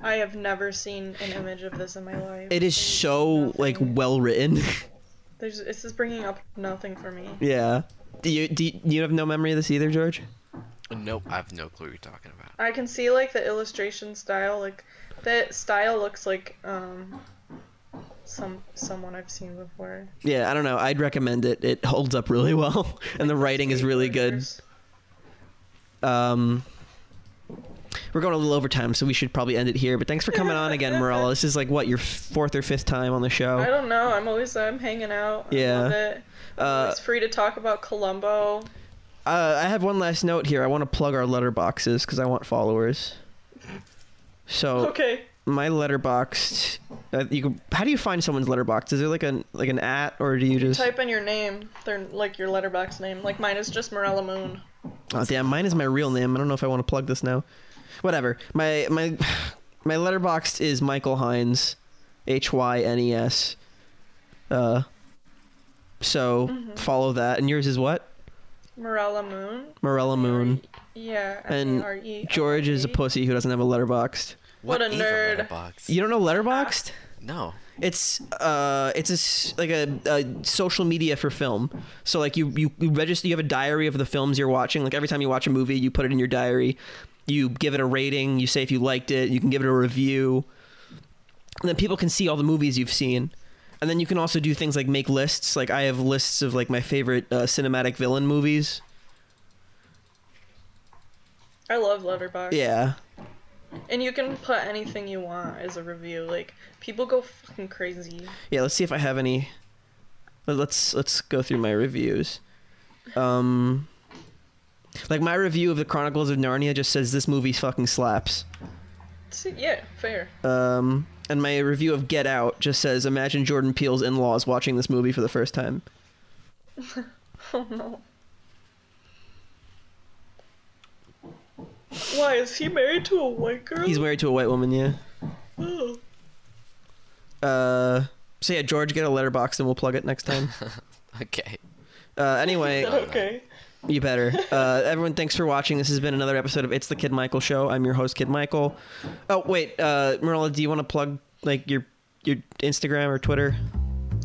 I have never seen an image of this in my life. It is There's so like well written. [laughs] There's this is bringing up nothing for me. yeah. Do you do you, you have no memory of this either, George? Nope. I have no clue what you're talking about. I can see like the illustration style like that style looks like um some someone I've seen before. Yeah, I don't know. I'd recommend it. It holds up really well, [laughs] and the writing is really good. Um, we're going a little overtime, so we should probably end it here. But thanks for coming on again, Marella. This is like what your fourth or fifth time on the show. I don't know. I'm always I'm hanging out. I Yeah. Uh, always free to talk about Columbo. Uh, I have one last note here. I want to plug our letterboxes because I want followers. So Okay. my Letterboxd, uh, you can, how do you find someone's Letterboxd? Is there like an like an at or do you just? Type in your name. They're like your Letterboxd name. Like mine is just Marella Moon. Oh damn, mine is my real name. I don't know if I want to plug this now. Whatever. My my my Letterboxd is Michael Hynes, H Y N E S. Uh. So Mm-hmm. follow that, and yours is what? Marella Moon. Marella Moon. Yeah. And George is a pussy who doesn't have a Letterboxd. What a is nerd. Letterboxd? You don't know Letterboxd? No. It's uh, it's a s like a, a social media for film. So like you, you you register, you have a diary of the films you're watching. Like every time you watch a movie, you put it in your diary. You give it a rating. You say if you liked it. You can give it a review. And then people can see all the movies you've seen. And then you can also do things like make lists. Like I have lists of like my favorite uh, cinematic villain movies. I love Letterboxd. Yeah, And you can put anything you want as a review. Like people go fucking crazy. yeah. Let's see if I have any Let's let's go through my reviews. Um, like my review of the Chronicles of Narnia just says this movie fucking slaps. See, yeah, fair. Um, and my review of Get Out just says imagine Jordan Peele's in-laws watching this movie for the first time. [laughs] Oh no. Why is he married to a white girl? He's married to a white woman, yeah. Oh. Uh, so yeah, George, get a Letterboxd and we'll plug it next time. [laughs] Okay. Uh, anyway, [laughs] okay. You better. Uh, everyone, thanks for watching. This has been another episode of It's the Kid Michael Show. I'm your host, Kid Michael. Oh wait, uh, Marella, do you want to plug like your your Instagram or Twitter?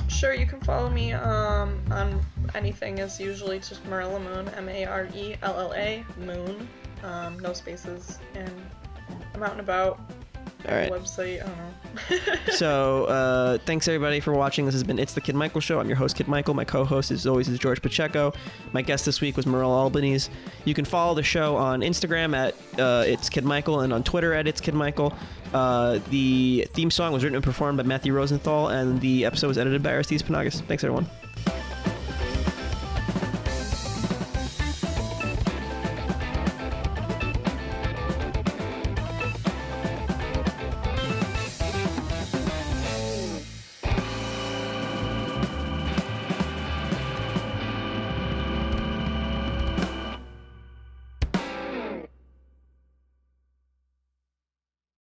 Sure, you can follow me um, on anything as usually just Marella Moon, M A R E L L A Moon, um, no spaces, and I'm out and about. All right. Website, I don't know. [laughs] So uh, thanks everybody for watching. This has been It's the Kid Michael Show. I'm your host, Kid Michael. My co-host, as always, is George Pacheco. My guest this week was Marella Albanese. You can follow the show on Instagram at uh, It's Kid Michael and on Twitter at It's Kid Michael. Uh, the theme song was written and performed by Matthew Rosenthal, and the episode was edited by Aristides Panagas. Thanks everyone.